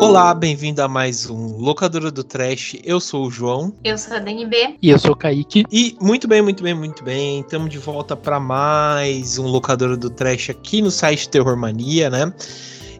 Olá, bem-vindo a mais um Locadora do Trash. Eu sou o João. Eu sou a DNB. E eu sou o Kaique. E muito bem, muito bem, muito bem. Estamos de volta para mais um Locadora do Trash aqui no site Terror Mania, né?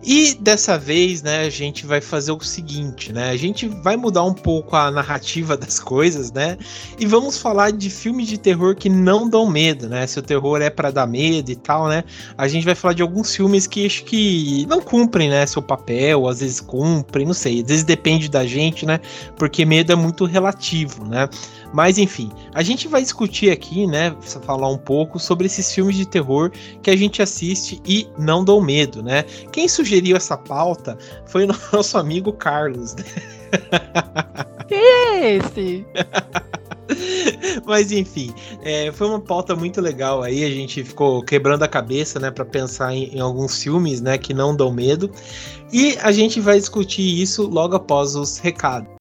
E dessa vez, né, a gente vai fazer o seguinte, né? A gente vai mudar um pouco a narrativa das coisas, né? E vamos falar de filmes de terror que não dão medo, né? Se o terror é para dar medo e tal, né? A gente vai falar de alguns filmes que acho que não cumprem, né, seu papel, às vezes cumprem, não sei, às vezes depende da gente, né? Porque medo é muito relativo, né? Mas enfim, a gente vai discutir aqui, né, falar um pouco sobre esses filmes de terror que a gente assiste e não dão medo, né? Quem sugeriu essa pauta foi o nosso amigo Carlos. Né? Quem é esse? Mas enfim, é, foi uma pauta muito legal aí. A gente ficou quebrando a cabeça, né, para pensar em, em, alguns filmes, né, que não dão medo. E a gente vai discutir isso logo após os recados.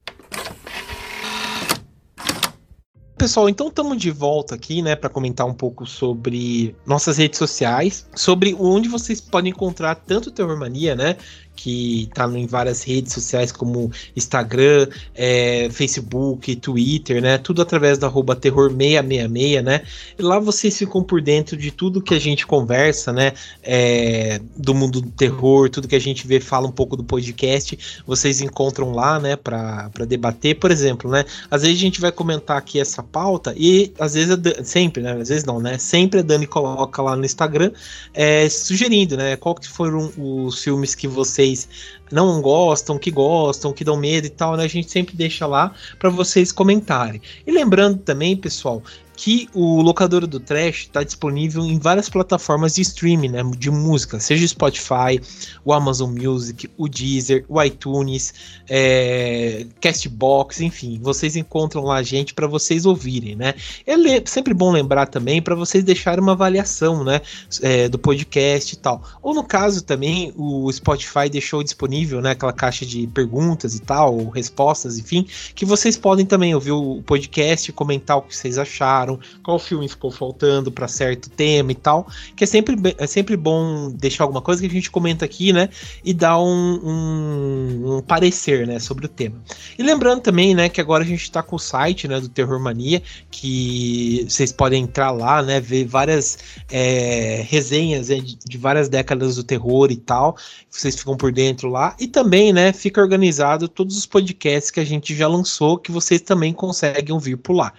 Pessoal, então estamos de volta aqui, né, para comentar um pouco sobre nossas redes sociais, sobre onde vocês podem encontrar tanto Terror Mania, né, que tá em várias redes sociais como Instagram, é, Facebook, Twitter, né? Tudo através da arroba terror666, né? E lá vocês ficam por dentro de tudo que a gente conversa, né? É, do mundo do terror, tudo que a gente vê, fala um pouco do podcast, vocês encontram lá, né? Pra debater, por exemplo, né? Às vezes a gente vai comentar aqui essa pauta e às vezes, sempre, né? Às vezes não, né? Sempre a Dani coloca lá no Instagram é, sugerindo, né? Qual que foram os filmes que vocês vocês não gostam, que gostam, que dão medo e tal, né? A gente sempre deixa lá para vocês comentarem. E lembrando também, pessoal, que o Locadora do Trash está disponível em várias plataformas de streaming, né, de música, seja o Spotify, o Amazon Music, o Deezer, o iTunes, é, Castbox, enfim, vocês encontram lá a gente para vocês ouvirem, né? É sempre bom lembrar também para vocês deixarem uma avaliação, né, é, do podcast e tal. Ou no caso também o Spotify deixou disponível, né, aquela caixa de perguntas e tal, respostas, enfim, que vocês podem também ouvir o podcast, comentar o que vocês acharam qual filme ficou faltando para certo tema e tal. Que é sempre, é sempre bom deixar alguma coisa que a gente comenta aqui, né? E dar um, um, um parecer, né? Sobre o tema. E lembrando também, né? Que agora a gente está com o site, né? Do Terror Mania, que vocês podem entrar lá, né? Ver várias é, resenhas né, de, de várias décadas do terror e tal. Vocês ficam por dentro lá. E também, né? Fica organizado todos os podcasts que a gente já lançou, que vocês também conseguem ouvir por lá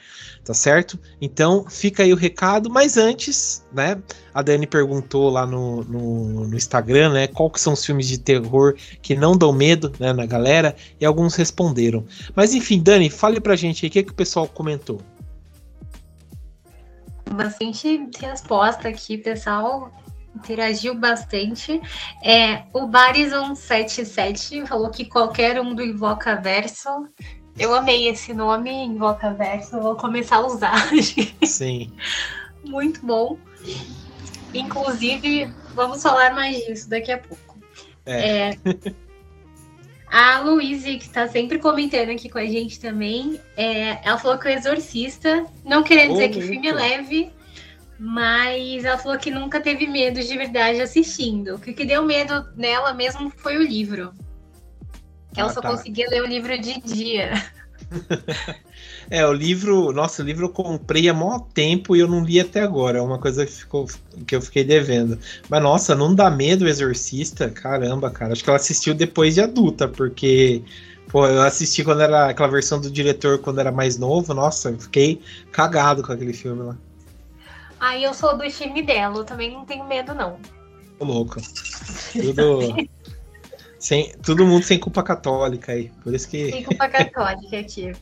tá certo? Então fica aí o recado, mas antes, né? A Dani perguntou lá no, no, no, Instagram, né? Qual que são os filmes de terror que não dão medo, né, na galera? E alguns responderam. Mas enfim, Dani, fale pra gente aí o que, que o pessoal comentou. Bastante resposta aqui, pessoal interagiu bastante. É, o Barison77 falou que qualquer um do Invoca Verso eu amei esse nome, Invoca Verso, vou começar a usar. Sim. Muito bom. Inclusive, vamos falar mais disso daqui a pouco. É. é a Luíse, que está sempre comentando aqui com a gente também, é, ela falou que o Exorcista, não querendo dizer que o filme é leve, mas ela falou que nunca teve medo de verdade assistindo. O que deu medo nela mesmo foi o livro. Ela ah, só tá. conseguia ler o livro de dia. é, o livro, nossa, o livro eu comprei há maior tempo e eu não li até agora. É uma coisa que, ficou, que eu fiquei devendo. Mas nossa, não dá medo o Exorcista? Caramba, cara. Acho que ela assistiu depois de adulta, porque Pô, eu assisti quando era aquela versão do diretor quando era mais novo, nossa, eu fiquei cagado com aquele filme lá. Aí eu sou do time dela, eu também não tenho medo, não. Tô louco. Tudo. Sem, todo mundo sem culpa católica aí. Por isso que. Sem culpa católica aqui.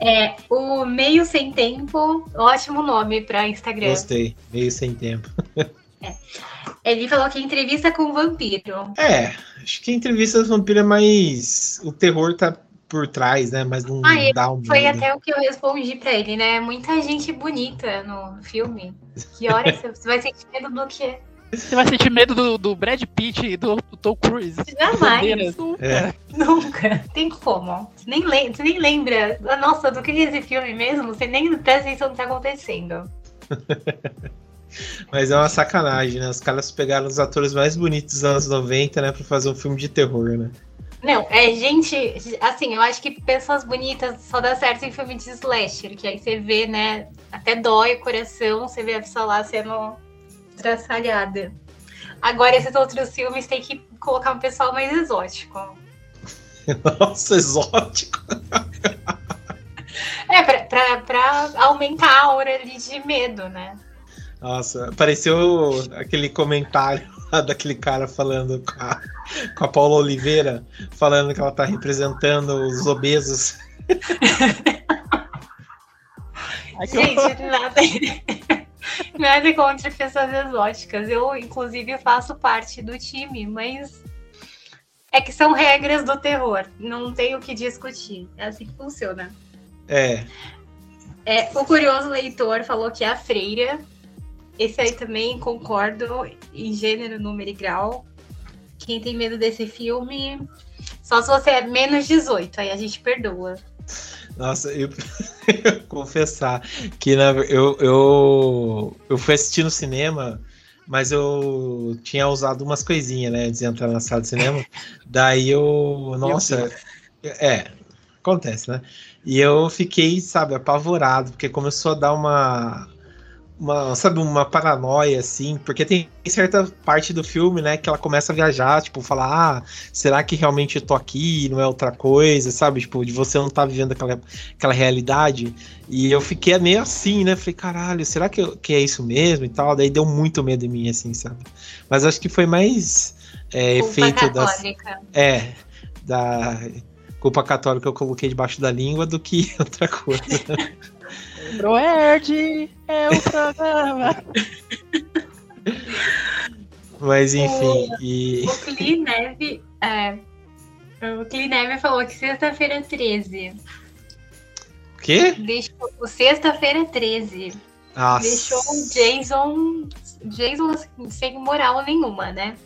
É, o Meio Sem Tempo, ótimo nome para Instagram. Gostei, Meio Sem Tempo. É. Ele falou que entrevista com o vampiro. É, acho que entrevista com vampiro é mais. O terror tá por trás, né? Mas não ah, dá um. Foi medo. até o que eu respondi pra ele, né? Muita gente bonita no filme. Que hora você vai sentir medo do quê? Você vai sentir medo do, do Brad Pitt e do, do Tom Cruise. Jamais. É. Nunca. Tem como. Você nem, lem você nem lembra. Nossa, do que é esse filme mesmo? Você nem presta atenção no que tá acontecendo. Mas é uma sacanagem, né? Os caras pegaram os atores mais bonitos dos anos 90, né? Pra fazer um filme de terror, né? Não, é gente. Assim, eu acho que pessoas bonitas só dá certo em filme de slasher, que aí você vê, né? Até dói o coração, você vê a pessoa lá sendo traçalhada. Agora, esses outros filmes tem que colocar um pessoal mais exótico. Nossa, exótico. É, pra, pra, pra aumentar a aura ali de medo, né? Nossa, apareceu aquele comentário daquele cara falando com a, com a Paula Oliveira, falando que ela tá representando os obesos. Gente, nada, nada contra pessoas exóticas. Eu, inclusive, faço parte do time, mas é que são regras do terror. Não tem o que discutir. É assim que funciona. É. é o curioso leitor falou que é a freira esse aí também concordo em gênero, número e grau. Quem tem medo desse filme, só se você é menos 18, aí a gente perdoa. Nossa, eu confessar que na, eu, eu, eu fui assistir no cinema, mas eu tinha usado umas coisinhas, né, antes de entrar na sala de cinema. Daí eu, nossa, é, acontece, né? E eu fiquei, sabe, apavorado, porque começou a dar uma uma, sabe, uma paranoia, assim, porque tem certa parte do filme, né, que ela começa a viajar, tipo, falar, ah, será que realmente eu tô aqui, não é outra coisa, sabe, tipo, de você não tá vivendo aquela, aquela realidade, e eu fiquei meio assim, né, falei, caralho, será que, eu, que é isso mesmo e tal, daí deu muito medo em mim, assim, sabe, mas acho que foi mais é, efeito das... É, da culpa católica que eu coloquei debaixo da língua do que outra coisa. Proerd é o programa. Mas enfim. O, e... o Cli Neve. É, o Cli Neve falou que sexta-feira 13. O quê? Deixou, o sexta-feira 13. Nossa. Deixou o Jason. Jason sem moral nenhuma, né?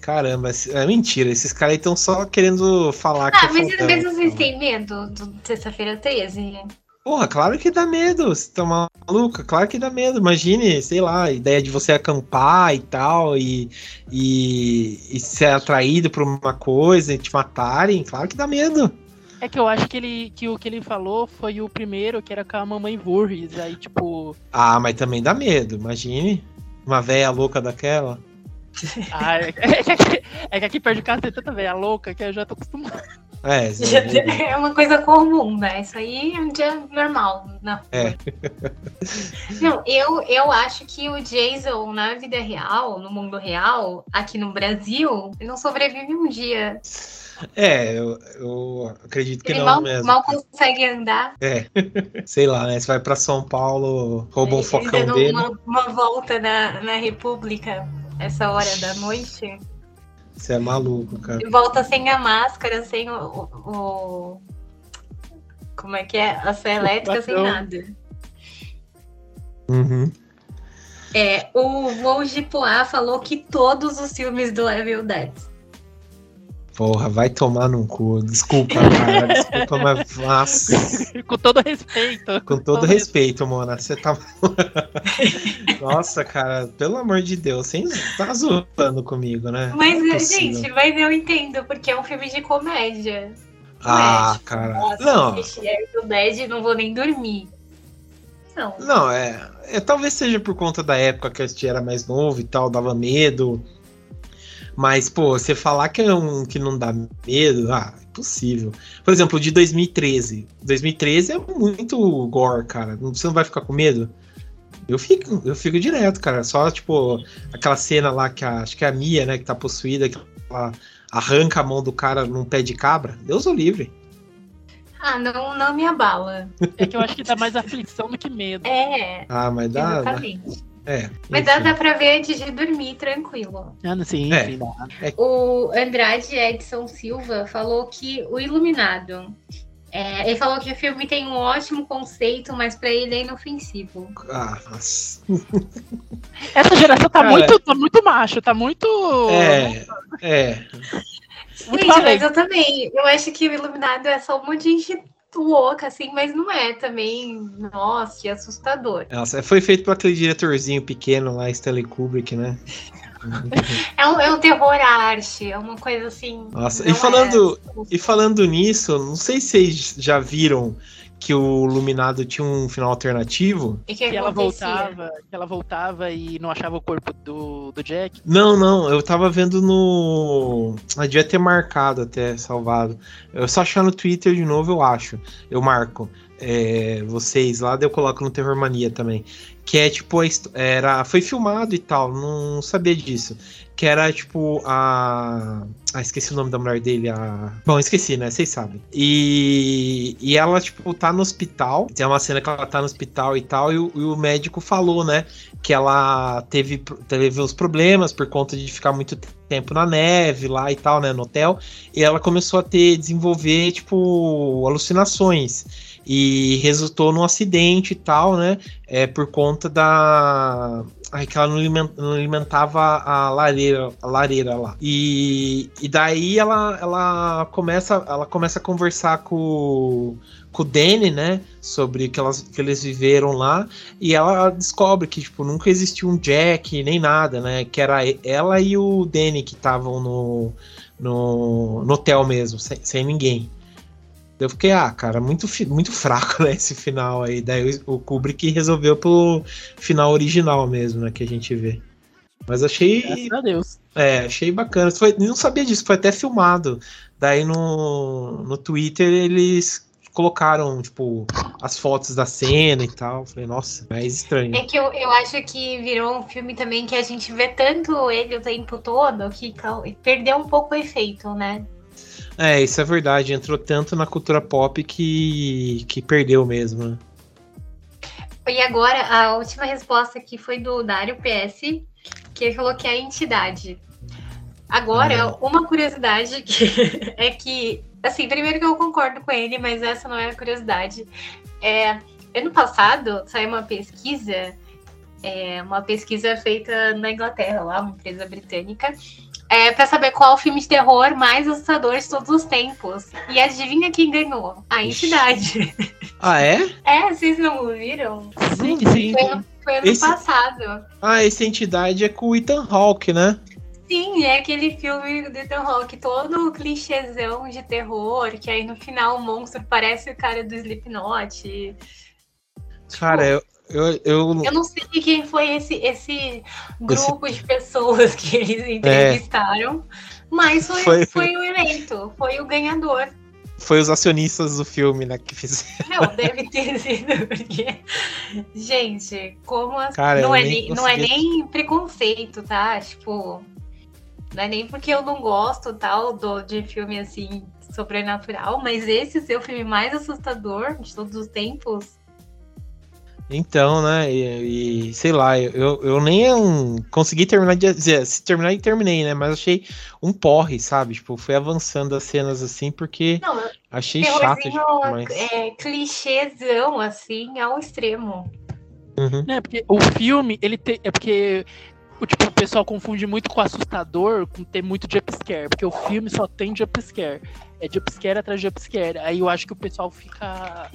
Caramba, é mentira. Esses caras aí estão só querendo falar ah, que. Ah, mas é mesmo vocês têm medo do sexta-feira 13? Porra, claro que dá medo. Você tá maluca? Claro que dá medo. Imagine, sei lá, a ideia de você acampar e tal, e, e, e ser atraído por uma coisa e te matarem. Claro que dá medo. É que eu acho que, ele, que o que ele falou foi o primeiro, que era com a mamãe Voorhees. Aí, tipo. Ah, mas também dá medo. Imagine. Uma velha louca daquela. Ah, é, é, que aqui, é que aqui perto de casa tem tanta velha louca que eu já tô acostumado. É, é uma coisa comum, né? Isso aí é um dia normal na É. Não, eu, eu acho que o Jason, na vida real, no mundo real, aqui no Brasil, ele não sobrevive um dia. É, eu, eu acredito que ele não mal, mesmo. mal consegue andar. É, sei lá, né? Você vai pra São Paulo, rouba um focão dele. Uma, uma volta na, na República, essa hora da noite. Você é maluco, cara. Volta sem a máscara, sem o. o como é que é? A fé elétrica, sem nada. Uhum. É, o Poá falou que todos os filmes do Evil Dead. Porra, vai tomar no cu. Desculpa, cara. Desculpa, mas. Nossa. Com todo respeito. Com todo, todo respeito, Mona. Você tá. Nossa, cara, pelo amor de Deus, você tá zoando comigo, né? Mas, é gente, mas eu entendo, porque é um filme de comédia. Ah, é, cara. Nossa, não. Evil Dead, não vou nem dormir. Não. Não, é, é. Talvez seja por conta da época que eu era mais novo e tal, dava medo. Mas, pô, você falar que, é um, que não dá medo, ah, é impossível. Por exemplo, de 2013. 2013 é muito gore, cara. Você não vai ficar com medo? Eu fico, eu fico direto, cara. Só, tipo, aquela cena lá que a, acho que é a Mia, né, que tá possuída, que ela arranca a mão do cara num pé de cabra. Deus o livre. Ah, não, não me abala. É que eu acho que dá mais aflição do que medo. É. Ah, mas dá. Exatamente. Dá. É, Mas dá, dá pra ver antes de dormir tranquilo. Ah, sim, é. sim, é. O Andrade Edson Silva falou que o Iluminado. É, ele falou que o filme tem um ótimo conceito, mas pra ele é inofensivo. Ah, nossa. Essa geração tá, muito, tá muito macho, tá muito. É, é. Muito Gente, mas eu também. Eu acho que o Iluminado é só um monte de gente louca, assim, mas não é também. Nossa, que assustador. Nossa, foi feito por aquele diretorzinho pequeno lá, Stanley Kubrick, né? é, um, é um terror arte, é uma coisa assim. Nossa, e falando, é... e falando nisso, não sei se vocês já viram que o Luminado tinha um final alternativo. E que, que ela voltava, que ela voltava e não achava o corpo do, do Jack? Não, não, eu tava vendo no. Eu devia ter marcado até, salvado. Eu só achar no Twitter de novo, eu acho. Eu marco. É, vocês lá, eu coloco no Terror Mania também. Que é tipo, era, foi filmado e tal, não sabia disso que era tipo a. Ah, esqueci o nome da mulher dele. A... Bom, esqueci, né? Vocês sabem. E... e ela, tipo, tá no hospital. Tem uma cena que ela tá no hospital e tal. E o, e o médico falou, né? Que ela teve, teve uns problemas por conta de ficar muito tempo na neve lá e tal, né? No hotel. E ela começou a ter, desenvolver, tipo, alucinações e resultou num acidente e tal, né? É por conta da Aí que ela não alimentava a lareira, a lareira lá. E, e daí ela, ela, começa, ela começa a conversar com, com o Danny, né? Sobre que, elas, que eles viveram lá. E ela descobre que, tipo, nunca existiu um Jack, nem nada, né? Que era ela e o Danny que estavam no, no, no hotel mesmo, sem, sem ninguém. Eu fiquei, ah, cara, muito, muito fraco, né, esse final aí. Daí o Kubrick resolveu pro final original mesmo, né, que a gente vê. Mas achei. Graças a Deus. É, achei bacana. Foi, não sabia disso, foi até filmado. Daí no, no Twitter eles colocaram, tipo, as fotos da cena e tal. Falei, nossa, mais estranho. É que eu, eu acho que virou um filme também que a gente vê tanto ele o tempo todo que perdeu um pouco o efeito, né? É, isso é verdade. Entrou tanto na cultura pop que, que perdeu mesmo. Né? E agora, a última resposta aqui foi do Dário PS, que ele falou que é a entidade. Agora, ah. uma curiosidade que é que, assim, primeiro que eu concordo com ele, mas essa não é a curiosidade. É, ano passado saiu uma pesquisa, é, uma pesquisa feita na Inglaterra, lá, uma empresa britânica, é, pra saber qual o filme de terror mais assustador de todos os tempos. E adivinha quem ganhou? A entidade. Ah, é? É, vocês não viram? Sim, sim. Foi, foi ano esse... passado. Ah, essa entidade é com o Ethan Hawke, né? Sim, é aquele filme do Ethan Hawke, todo clichêzão de terror, que aí no final o monstro parece o cara do Slipknot. Cara, eu, eu, eu... eu não sei quem foi esse, esse grupo esse... de pessoas que eles é. entrevistaram, é. mas foi, foi... foi o eleito, foi o ganhador. Foi os acionistas do filme, né, que fizeram. Não, deve ter sido, porque. Gente, como. As... Cara, não, é nem, não é nem preconceito, tá? Tipo. Não é nem porque eu não gosto tal do, de filme assim sobrenatural, mas esse seu filme mais assustador de todos os tempos então, né? E, e, sei lá, eu, eu nem consegui terminar de dizer, se terminar e terminei, né? Mas achei um porre, sabe? Tipo, fui avançando as cenas assim porque Não, achei chato demais. É clichêzão, assim, ao extremo. Uhum. É, porque o filme, ele tem. É porque o, tipo, o pessoal confunde muito com assustador com ter muito jumpscare, porque o filme só tem jumpscare. É jumpscare atrás de jumpscare. Aí eu acho que o pessoal fica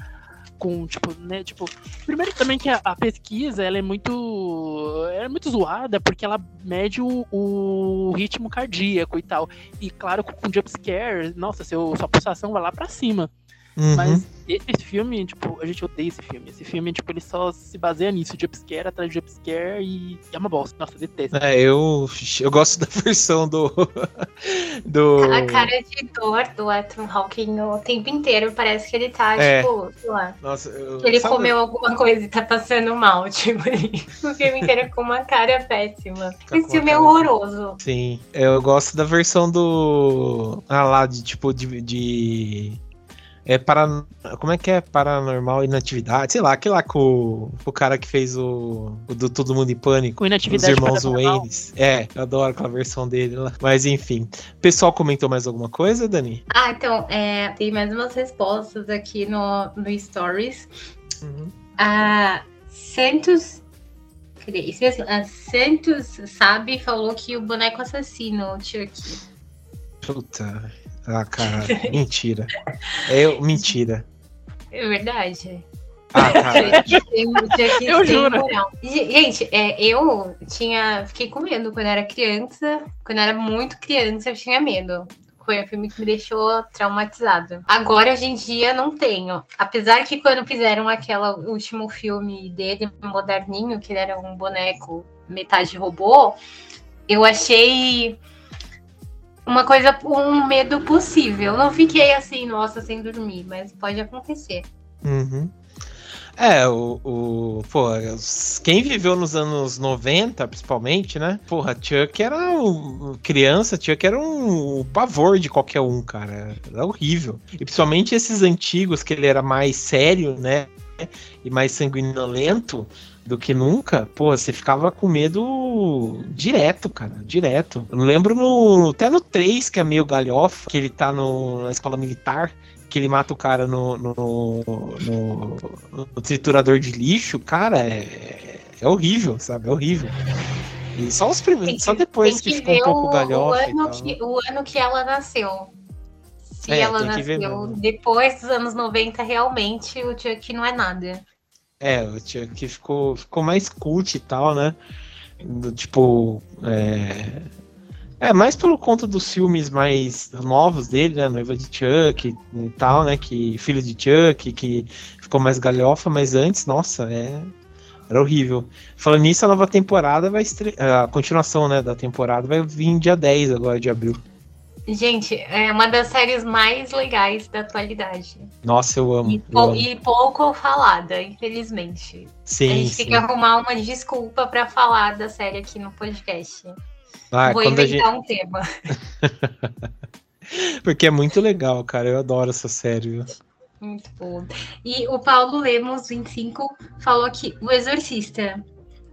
com, tipo, né, tipo, primeiro também que a, a, pesquisa, ela é muito, é muito zoada, porque ela mede o, o ritmo cardíaco e tal, e claro, com, com jumpscare, nossa, seu, sua pulsação vai lá pra cima, Uhum. Mas esse filme, tipo, a gente odeia esse filme. Esse filme, tipo, ele só se baseia nisso, jumpscare atrás de jumpscare e é uma bosta. Nossa, eu detesto. É, eu, eu gosto da versão do. do... A cara de dor do Ethan Hawking o tempo inteiro. Parece que ele tá, é. tipo, sei lá. Nossa, eu... Que ele Sabe... comeu alguma coisa e tá passando mal, tipo, o filme inteiro com uma cara péssima. Tá esse filme é horroroso. Sim, eu gosto da versão do. Ah, lá, de tipo, de... de é para. Como é que é? Paranormal Inatividade? Sei lá, aquele lá com, o cara que fez o, o do Todo Mundo em Pânico. O Inatividade. Os irmãos Waynes. É, eu adoro aquela versão dele lá. Mas enfim. O pessoal comentou mais alguma coisa, Dani? Ah, então, é, tem mais umas respostas aqui no, no Stories. Uhum. A Santos. Cadê? Isso mesmo? A Santos Sabe falou que o boneco assassino, o Chucky. Puta. Ah, cara, mentira. É mentira. É verdade. Ah, tá. eu juro. Gente, é, eu tinha. Fiquei com medo quando era criança. Quando era muito criança, eu tinha medo. Foi um filme que me deixou traumatizado. Agora, hoje em dia, não tenho. Apesar que quando fizeram aquele último filme dele, moderninho, que ele era um boneco metade robô, eu achei uma coisa, um medo possível. Não fiquei assim, nossa, sem dormir, mas pode acontecer. Uhum. É, o, o. Quem viveu nos anos 90, principalmente, né? Porra, Chuck era um, criança, Chuck era um, um pavor de qualquer um, cara. Era horrível. E principalmente esses antigos, que ele era mais sério, né? E mais sanguinolento do que nunca, pô, você ficava com medo direto, cara, direto. Eu lembro no, até no 3, que é meio galhofa, que ele tá no, na escola militar, que ele mata o cara no, no, no, no triturador de lixo, cara, é, é horrível, sabe? É horrível. E só os primeiros, só depois que, que ficou um pouco o, galhofa. O ano, que, o ano que ela nasceu. Se é, ela nasceu depois dos anos 90, realmente o Chuck não é nada. É, o Chuck ficou, ficou mais cult e tal, né? Do, tipo, é, é, mais pelo conta dos filmes mais novos dele, né? Noiva de Chuck e tal, né? Que filho de Chuck, que ficou mais galhofa, mas antes, nossa, é. Era horrível. Falando nisso, a nova temporada vai. A continuação, né, da temporada vai vir dia 10 agora de abril. Gente, é uma das séries mais legais da atualidade. Nossa, eu amo. E, eu amo. e pouco falada, infelizmente. Sim. A gente sim. tem que arrumar uma desculpa para falar da série aqui no podcast. Ah, Vou inventar gente... um tema. Porque é muito legal, cara. Eu adoro essa série. Viu? Muito bom. E o Paulo Lemos, 25, falou aqui: O Exorcista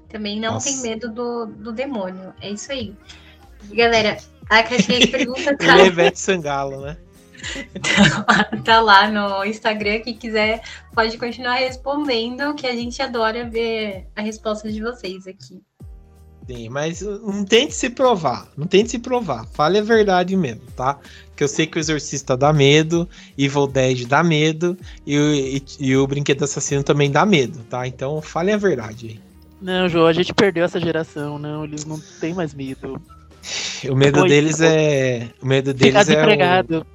também não Nossa. tem medo do, do demônio. É isso aí. Galera, a caixinha de perguntas tá. Ele é Ivete Sangalo, né? tá, lá no Instagram. Quem quiser pode continuar respondendo, que a gente adora ver a resposta de vocês aqui. Sim, mas não tente se provar. Não tente se provar. Fale a verdade mesmo, tá? Que eu sei que o Exorcista dá medo, Evil Dead dá medo, e, e, e o Brinquedo Assassino também dá medo, tá? Então fale a verdade aí. Não, João, a gente perdeu essa geração, não. Eles não têm mais medo. O medo Foi, deles é. O medo deles Ficar é. O...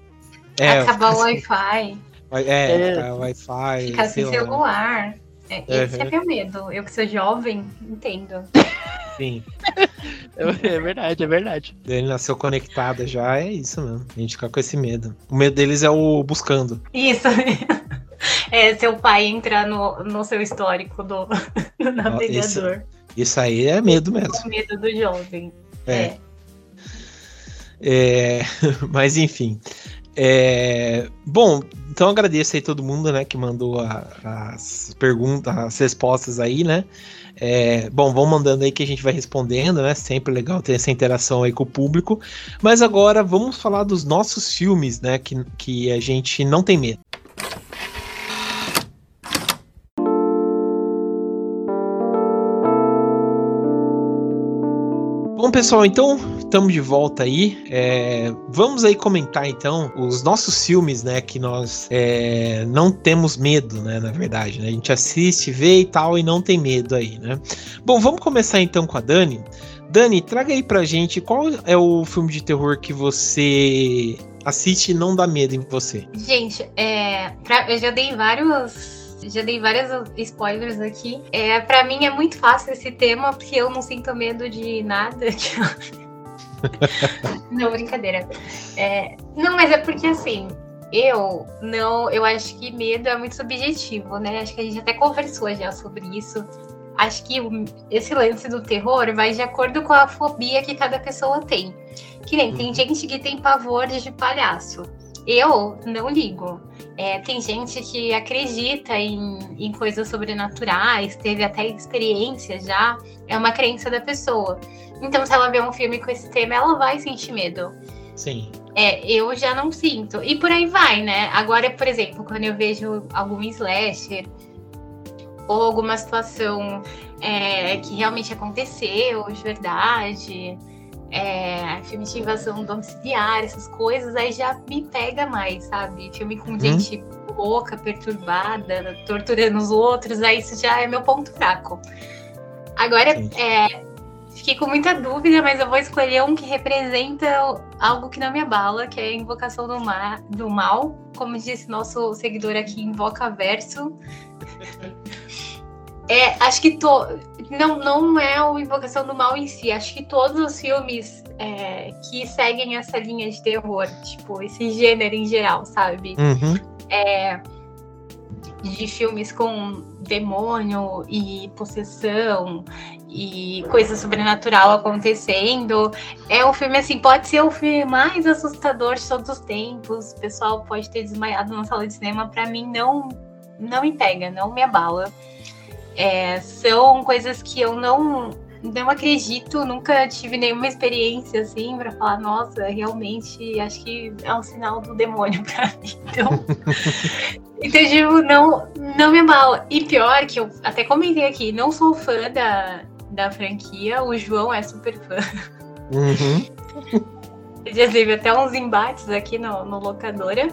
É, Acabar o Wi-Fi. É, é. Wi-Fi. Ficar sem celular. É, esse uhum. é meu medo. Eu que sou jovem, entendo. Sim. É verdade, é verdade. Ele nasceu conectada já, é isso mesmo. A gente fica com esse medo. O medo deles é o buscando. Isso. É seu pai entrar no, no seu histórico do, do navegador. Isso, isso aí é medo mesmo. O medo do jovem. É. é. É mas enfim. É, bom, então agradeço aí todo mundo, né, que mandou a, as perguntas, as respostas aí, né? É, bom, vão mandando aí que a gente vai respondendo, né? Sempre legal ter essa interação aí com o público. Mas agora vamos falar dos nossos filmes, né? Que, que a gente não tem medo. Bom, pessoal, então estamos de volta aí. É, vamos aí comentar então os nossos filmes, né? Que nós é, não temos medo, né? Na verdade, né? A gente assiste, vê e tal e não tem medo aí, né? Bom, vamos começar então com a Dani. Dani, traga aí pra gente qual é o filme de terror que você assiste e não dá medo em você. Gente, é, pra, eu já dei vários já dei vários spoilers aqui. É, para mim é muito fácil esse tema, porque eu não sinto medo de nada. não, brincadeira. É, não, mas é porque assim, eu não, eu acho que medo é muito subjetivo, né? Acho que a gente até conversou já sobre isso. Acho que esse lance do terror vai de acordo com a fobia que cada pessoa tem. Que nem tem uhum. gente que tem pavor de palhaço. Eu não ligo. É, tem gente que acredita em, em coisas sobrenaturais, teve até experiência já, é uma crença da pessoa. Então, se ela vê um filme com esse tema, ela vai sentir medo. Sim. É, eu já não sinto. E por aí vai, né? Agora, por exemplo, quando eu vejo algum slasher ou alguma situação é, que realmente aconteceu de verdade, é, filme de invasão domiciliar, essas coisas, aí já me pega mais, sabe? Filme com hum. gente louca, perturbada, torturando os outros, aí isso já é meu ponto fraco. Agora, é, fiquei com muita dúvida, mas eu vou escolher um que representa algo que não me abala, que é a invocação do, ma do mal. Como disse nosso seguidor aqui, invoca verso. É, acho que to... não, não é o Invocação do Mal em si. Acho que todos os filmes é, que seguem essa linha de terror, tipo, esse gênero em geral, sabe? Uhum. É, de filmes com demônio e possessão e coisa sobrenatural acontecendo. É um filme assim, pode ser o filme mais assustador de todos os tempos. O pessoal pode ter desmaiado na sala de cinema. Para mim, não, não me pega, não me abala. É, são coisas que eu não não acredito, nunca tive nenhuma experiência assim para falar, nossa, realmente acho que é um sinal do demônio para mim. Então, então tipo, não, não me mal. E pior que eu até comentei aqui, não sou fã da, da franquia, o João é super fã. Uhum. Já teve até uns embates aqui no, no locadora.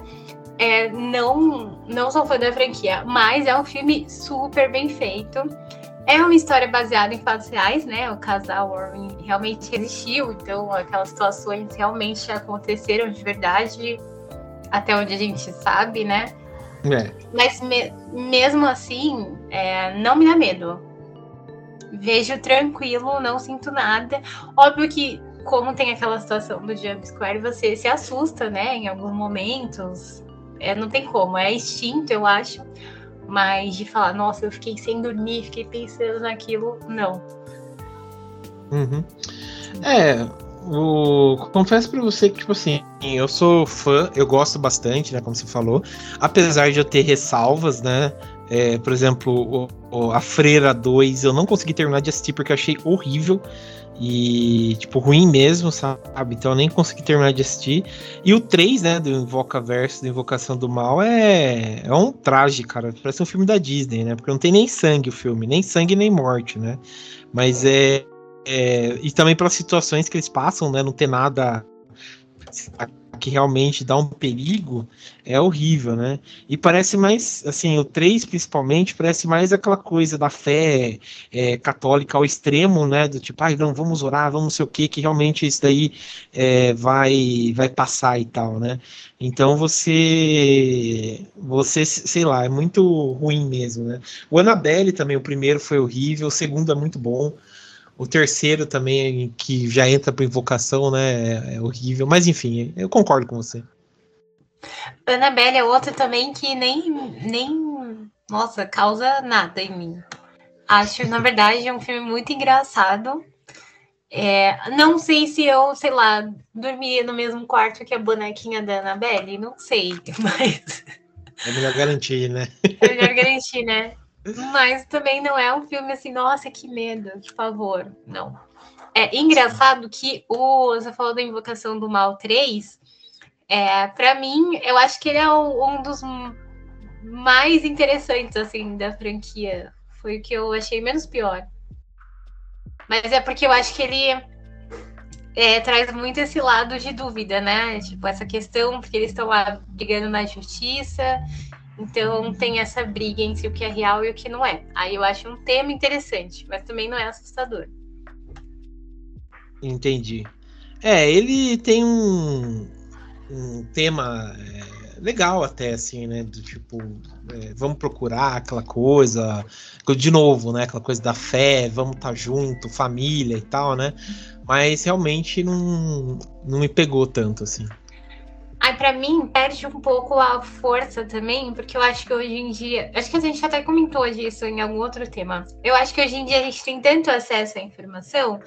É, não, não sou fã da franquia, mas é um filme super bem feito. É uma história baseada em fatos reais, né? O casal Warren realmente existiu, então aquelas situações realmente aconteceram de verdade, até onde a gente sabe, né? É. Mas me, mesmo assim, é, não me dá medo. Vejo tranquilo, não sinto nada. Óbvio que, como tem aquela situação do jump square, você se assusta, né? Em alguns momentos é, não tem como, é instinto, eu acho. Mas de falar, nossa, eu fiquei sem dormir, fiquei pensando naquilo, não. Uhum. É, o... confesso para você que, tipo assim, eu sou fã, eu gosto bastante, né, como você falou, apesar de eu ter ressalvas, né, é, por exemplo, o, o, a Freira 2 eu não consegui terminar de assistir porque eu achei horrível. E, tipo, ruim mesmo, sabe? Então eu nem consegui terminar de assistir. E o 3, né, do Invoca Verso, da Invocação do Mal, é, é um traje, cara. Parece um filme da Disney, né? Porque não tem nem sangue o filme, nem sangue nem morte, né? Mas é. é e também pelas situações que eles passam, né? Não ter nada que realmente dá um perigo é horrível, né? E parece mais, assim, o 3 principalmente, parece mais aquela coisa da fé é, católica ao extremo, né? Do tipo, ai, ah, não, vamos orar, vamos sei o que, que realmente isso daí é, vai, vai passar e tal, né? Então você, você, sei lá, é muito ruim mesmo, né? O Annabelle também, o primeiro foi horrível, o segundo é muito bom. O terceiro também, que já entra para invocação, né? É, horrível. Mas enfim, eu concordo com você. Annabelle é outra também que nem, nem. Nossa, causa nada em mim. Acho, na verdade, é um filme muito engraçado. É, não sei se eu, sei lá, dormiria no mesmo quarto que a bonequinha da Annabelle, não sei, mas. É melhor garantir, né? É melhor garantir, né? Mas também não é um filme assim, nossa, que medo, por favor. Não. É engraçado que o. Você falou da Invocação do Mal 3. É, para mim, eu acho que ele é um dos mais interessantes, assim, da franquia. Foi o que eu achei menos pior. Mas é porque eu acho que ele é, traz muito esse lado de dúvida, né? Tipo, essa questão, porque eles estão lá brigando na justiça então tem essa briga entre o que é real e o que não é. Aí eu acho um tema interessante, mas também não é assustador. Entendi. É, ele tem um, um tema é, legal até, assim, né? Do tipo, é, vamos procurar aquela coisa, de novo, né? Aquela coisa da fé, vamos estar tá junto, família e tal, né? Mas realmente não, não me pegou tanto, assim. Aí, para mim, perde um pouco a força também, porque eu acho que hoje em dia. Acho que a gente até comentou disso em algum outro tema. Eu acho que hoje em dia a gente tem tanto acesso à informação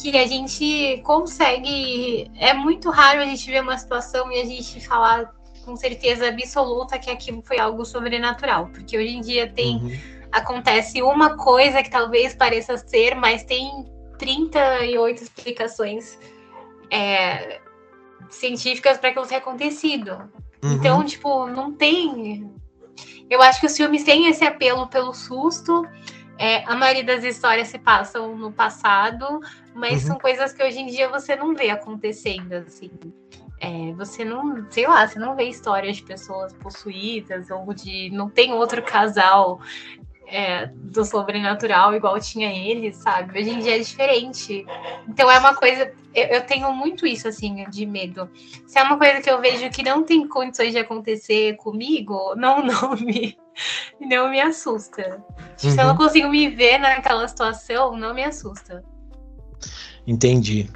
que a gente consegue. É muito raro a gente ver uma situação e a gente falar com certeza absoluta que aquilo foi algo sobrenatural. Porque hoje em dia tem. Uhum. Acontece uma coisa que talvez pareça ser, mas tem 38 explicações. É, científicas para aquilo ter acontecido. Uhum. Então, tipo, não tem. Eu acho que os filmes têm esse apelo pelo susto. É, a maioria das histórias se passam no passado, mas uhum. são coisas que hoje em dia você não vê acontecendo, assim. é, você não, sei lá, você não vê histórias de pessoas possuídas ou de não tem outro casal é, do sobrenatural igual tinha ele, sabe? Hoje em dia é diferente. Então é uma coisa. Eu, eu, tenho muito isso, assim, de medo. Se é uma coisa que eu vejo que não tem condições de acontecer comigo, não, não me. Não me assusta. Uhum. Se eu não uhum. consigo me ver naquela situação, não me assusta. Entendi.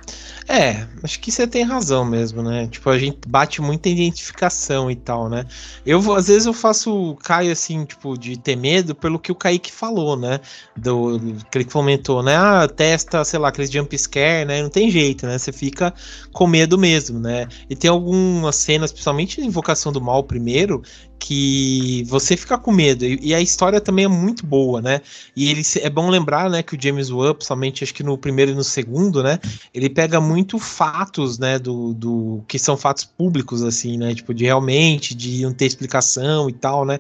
É, acho que você tem razão mesmo, né? Tipo, a gente bate muita identificação e tal, né? Eu, às vezes, eu faço Caio, assim, tipo, de ter medo pelo que o Kaique falou, né? Do, que ele comentou, né? Ah, testa, sei lá, aqueles jump scare, né? Não tem jeito, né? Você fica com medo mesmo, né? E tem algumas cenas, principalmente Invocação do Mal primeiro, que você fica com medo. E, a história também é muito boa, né? E ele é bom lembrar, né, que o James Wan, somente acho que no primeiro e no segundo, né, ele pega muito fatos, né, do, do que são fatos públicos, assim, né, tipo, de realmente, de não ter explicação e tal, né?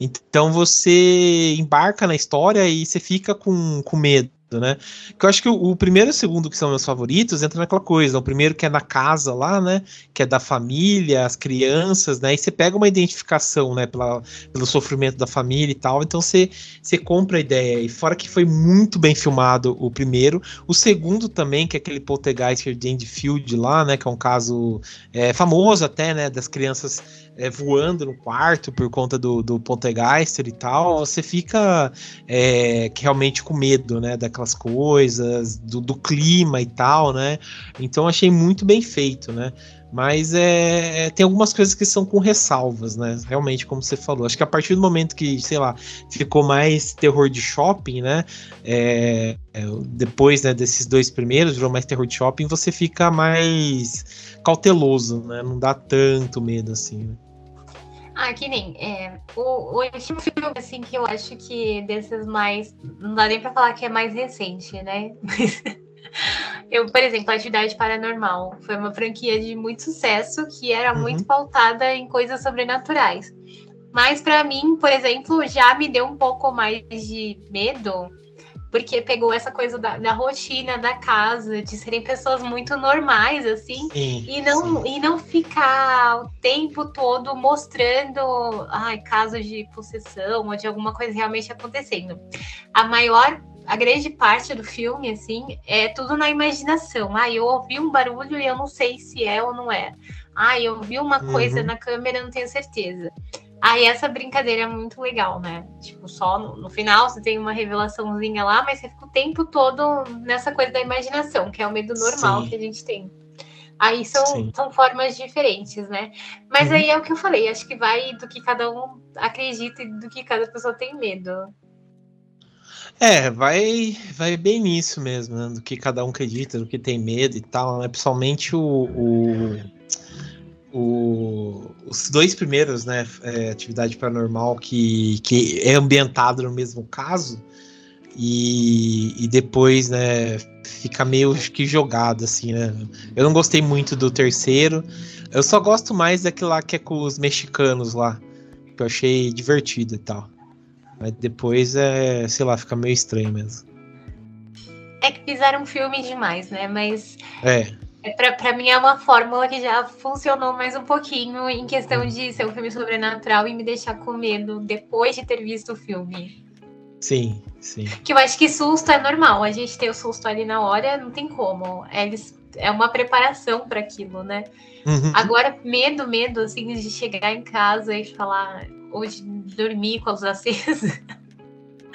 Então você embarca na história e você fica com, com medo né? Que eu acho que o, o, primeiro e o segundo, que são meus favoritos, entra naquela coisa. O primeiro que é na casa lá, né? Que é da família, as crianças, né? E você pega uma identificação, né? Pela, pelo sofrimento da família e tal. Então você, você compra a ideia. E fora que foi muito bem filmado o primeiro. O segundo também, que é aquele poltergeist de Enfield lá, né? Que é um caso é, famoso até, né? Das crianças é, voando no quarto por conta do, do poltergeister e tal, você fica é, realmente com medo, né, daquelas coisas, do, do, clima e tal, né, então achei muito bem feito, né, mas é, tem algumas coisas que são com ressalvas, né, realmente, como você falou, acho que a partir do momento que, sei lá, ficou mais terror de shopping, né, é, é depois, né, desses dois primeiros, virou mais terror de shopping, você fica mais cauteloso, né, não dá tanto medo assim, né. Ah, que nem. É, o, o último filme, assim, que eu acho que desses mais. Não dá nem pra falar que é mais recente, né? Mas. Eu, por exemplo, Atividade Paranormal foi uma franquia de muito sucesso que era uhum. muito pautada em coisas sobrenaturais. Mas para mim, por exemplo, já me deu um pouco mais de medo porque pegou essa coisa da, da, rotina da casa, de serem pessoas muito normais, assim, sim, e, não, sim. e não ficar o tempo todo mostrando ai, casos de possessão ou de alguma coisa realmente acontecendo. A maior a grande parte do filme, assim, é tudo na imaginação. Ah, eu ouvi um barulho e eu não sei se é ou não é. Ah, eu vi uma coisa uhum. na câmera, não tenho certeza. Aí essa brincadeira é muito legal, né? Tipo, só no, no, final você tem uma revelaçãozinha lá, mas você fica o tempo todo nessa coisa da imaginação, que é o medo normal Sim. que a gente tem. Aí são, são formas diferentes, né? Mas uhum. aí é o que eu falei, acho que vai do que cada um acredita e do que cada pessoa tem medo. É, vai, vai bem nisso mesmo, né? Do que cada um acredita, do que tem medo e tal, né? Principalmente o, o o, os dois primeiros, né, é, atividade paranormal que, que é ambientado no mesmo caso e, e depois, né, fica meio que jogado assim, né? Eu não gostei muito do terceiro. Eu só gosto mais daquele lá que é com os mexicanos lá, que eu achei divertido e tal. Mas depois é, sei lá, fica meio estranho mesmo. É que fizeram um filme demais, né? Mas é. É, para mim é uma fórmula que já funcionou mais um pouquinho em questão de ser um filme sobrenatural e me deixar com medo depois de ter visto o filme. Sim, sim. Que eu acho que susto é normal. A gente ter o susto ali na hora não tem como. Eles, é uma preparação para aquilo, né? Uhum. Agora, medo, medo, assim, de chegar em casa e falar, ou de dormir com a luz acesa.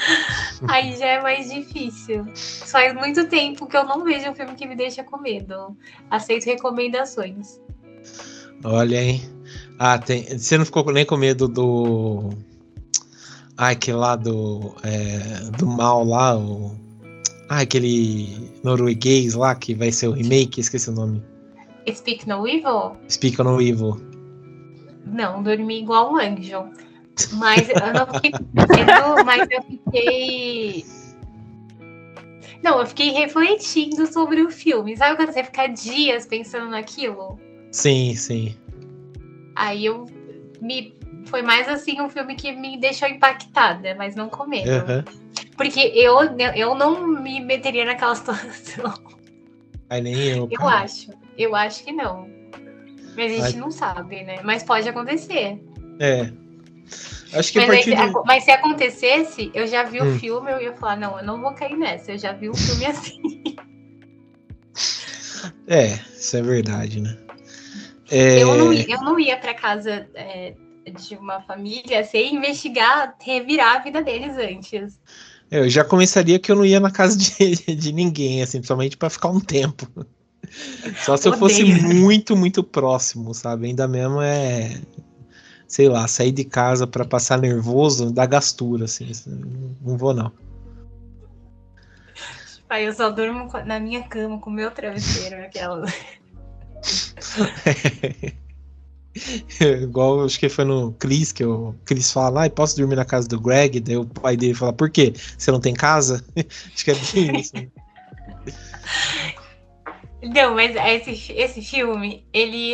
Aí já é mais difícil. Faz muito tempo que eu não vejo um filme que me deixa com medo. Aceito recomendações. Olha, hein? Ah, tem... você não ficou nem com medo do. Ah, aquele lá do. É... Do mal lá, o. Ah, aquele norueguês lá que vai ser o remake, esqueci o nome. Speak No Evil? Speak No Evil. Não, dormi igual um anjo. Mas eu não fiquei mas eu fiquei. Não, eu fiquei refletindo sobre o filme. Sabe quando você fica dias pensando naquilo? Sim, sim. Aí eu me. Foi mais assim um filme que me deixou impactada, mas não com medo. Uhum. Porque eu, eu não me meteria naquela situação. Aí nem eu. Eu acho. Eu acho que não. Mas a gente não sabe, né? Mas pode acontecer. É. Acho que mas, a partir do... mas se acontecesse, eu já vi hum. o filme, eu ia falar, não, eu não vou cair nessa, eu já vi o filme assim. É, isso é verdade, né? É... Eu, não, eu não ia para casa é, de uma família sem investigar, revirar a vida deles antes. Eu já começaria que eu não ia na casa de, de ninguém, assim, principalmente para ficar um tempo. Só se eu fosse muito, muito próximo, sabe? Ainda mesmo é. Sei lá, sair de casa para passar nervoso dá gastura, assim. Não vou, não. Pai, eu só durmo na minha cama com o meu travesseiro, aquela. Igual acho que foi no Chris que o Chris fala, ah, posso dormir na casa do Greg? Daí o pai dele fala, por quê? Você não tem casa? acho que é bem isso. Né? Não, mas esse, esse filme, ele.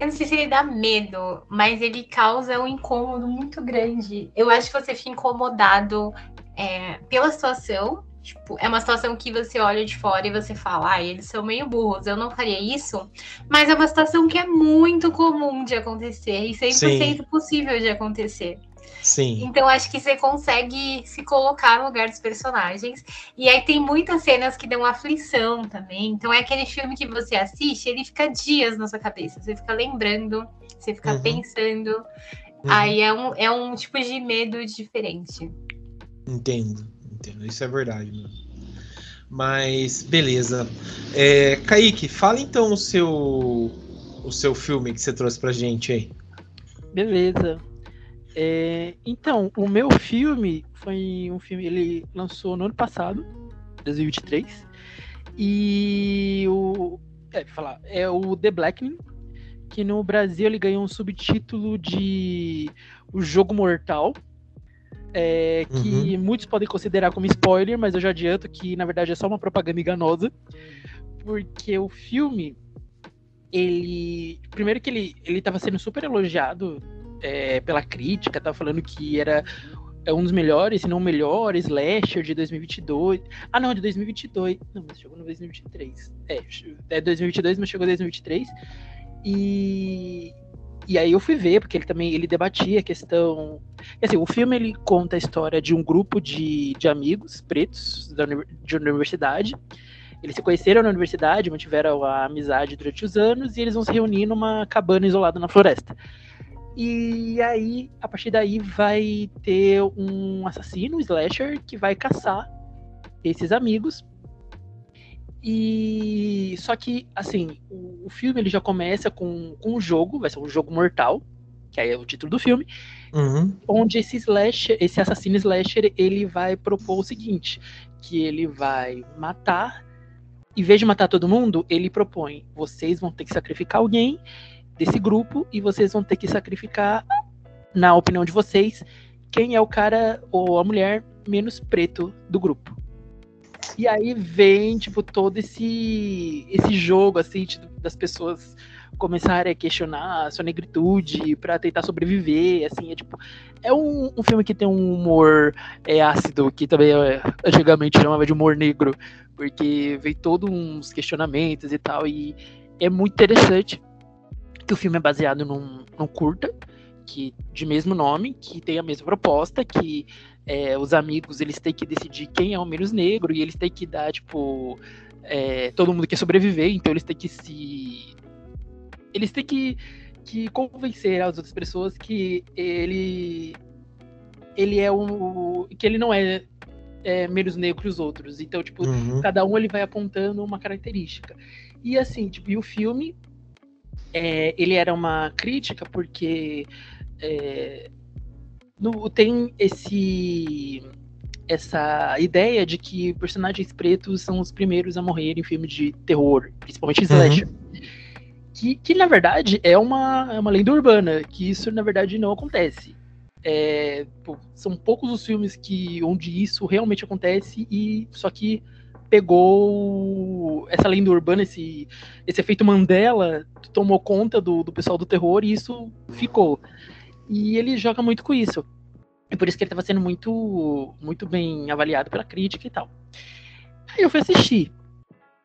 Eu não sei se ele dá medo, mas ele causa um incômodo muito grande. Eu acho que você fica incomodado é, pela situação, Tipo, é uma situação que você olha de fora e você fala, ah, eles são meio burros, eu não faria isso. Mas é uma situação que é muito comum de acontecer e 100% Sim. possível de acontecer. Sim. Então acho que você consegue se colocar no lugar dos personagens. E aí tem muitas cenas que dão aflição também. Então é aquele filme que você assiste, ele fica dias na sua cabeça. Você fica lembrando, você fica uhum. pensando. Uhum. Aí é um, é um tipo de medo diferente. Entendo. Entendo, isso é verdade, mano. Mas, beleza. É, Kaique, fala então o seu, o seu filme que você trouxe pra gente aí. Beleza. É, então, o meu filme foi um filme, ele lançou no ano passado, 2023. E o. É, falar, é o The Blackening, que no Brasil ele ganhou um subtítulo de O Jogo Mortal é, que uhum. muitos podem considerar como spoiler, mas eu já adianto que na verdade é só uma propaganda enganosa, porque o filme ele primeiro que ele ele estava sendo super elogiado é, pela crítica, tava falando que era é um dos melhores, se não o melhor, slasher de 2022. Ah, não, de 2022. Não, mas chegou no 2023. É, é 2022, mas chegou em 2023. E, e aí eu fui ver, porque ele também ele debatia a questão. Assim, o filme ele conta a história de um grupo de, de amigos pretos da, de universidade. Eles se conheceram na universidade, mantiveram a amizade durante os anos e eles vão se reunir numa cabana isolada na floresta. E aí, a partir daí, vai ter um assassino, um slasher, que vai caçar esses amigos e só que, assim, o, o, filme ele já começa com, com um jogo, vai ser um jogo mortal, que aí é o título do filme, uhum. onde esse slasher, esse assassino slasher, ele vai propor o seguinte, que ele vai matar, em vez de matar todo mundo, ele propõe, vocês vão ter que sacrificar alguém desse grupo e vocês vão ter que sacrificar, na opinião de vocês, quem é o cara ou a mulher menos preto do grupo. E aí vem, tipo, todo esse, esse jogo, assim, tipo, das pessoas começarem a questionar a sua negritude para tentar sobreviver, assim, é tipo, é um, um filme que tem um humor é, ácido, que também é, antigamente chamava de humor negro, porque vem todos uns questionamentos e tal, e é muito interessante que o filme é baseado num, num curta, que de mesmo nome, que tem a mesma proposta, que é, os amigos eles têm que decidir quem é o menos negro e eles têm que dar, tipo. É, todo mundo quer sobreviver, então eles têm que se. Eles têm que, que convencer as outras pessoas que ele. Ele é o. que ele não é, é menos negro que os outros. Então, tipo, uhum. cada um ele vai apontando uma característica. E assim, tipo, e o filme. É, ele era uma crítica porque é, no, tem esse essa ideia de que personagens pretos são os primeiros a morrer em filmes de terror, principalmente slasher. Uhum. Que, que na verdade é uma, é uma lenda urbana, que isso na verdade não acontece. É, são poucos os filmes que onde isso realmente acontece e só que pegou essa lenda urbana, esse, esse efeito Mandela, tomou conta do, do pessoal do terror e isso ficou. E ele joga muito com isso. E por isso que ele estava sendo muito, muito bem avaliado pela crítica e tal. Aí eu fui assistir,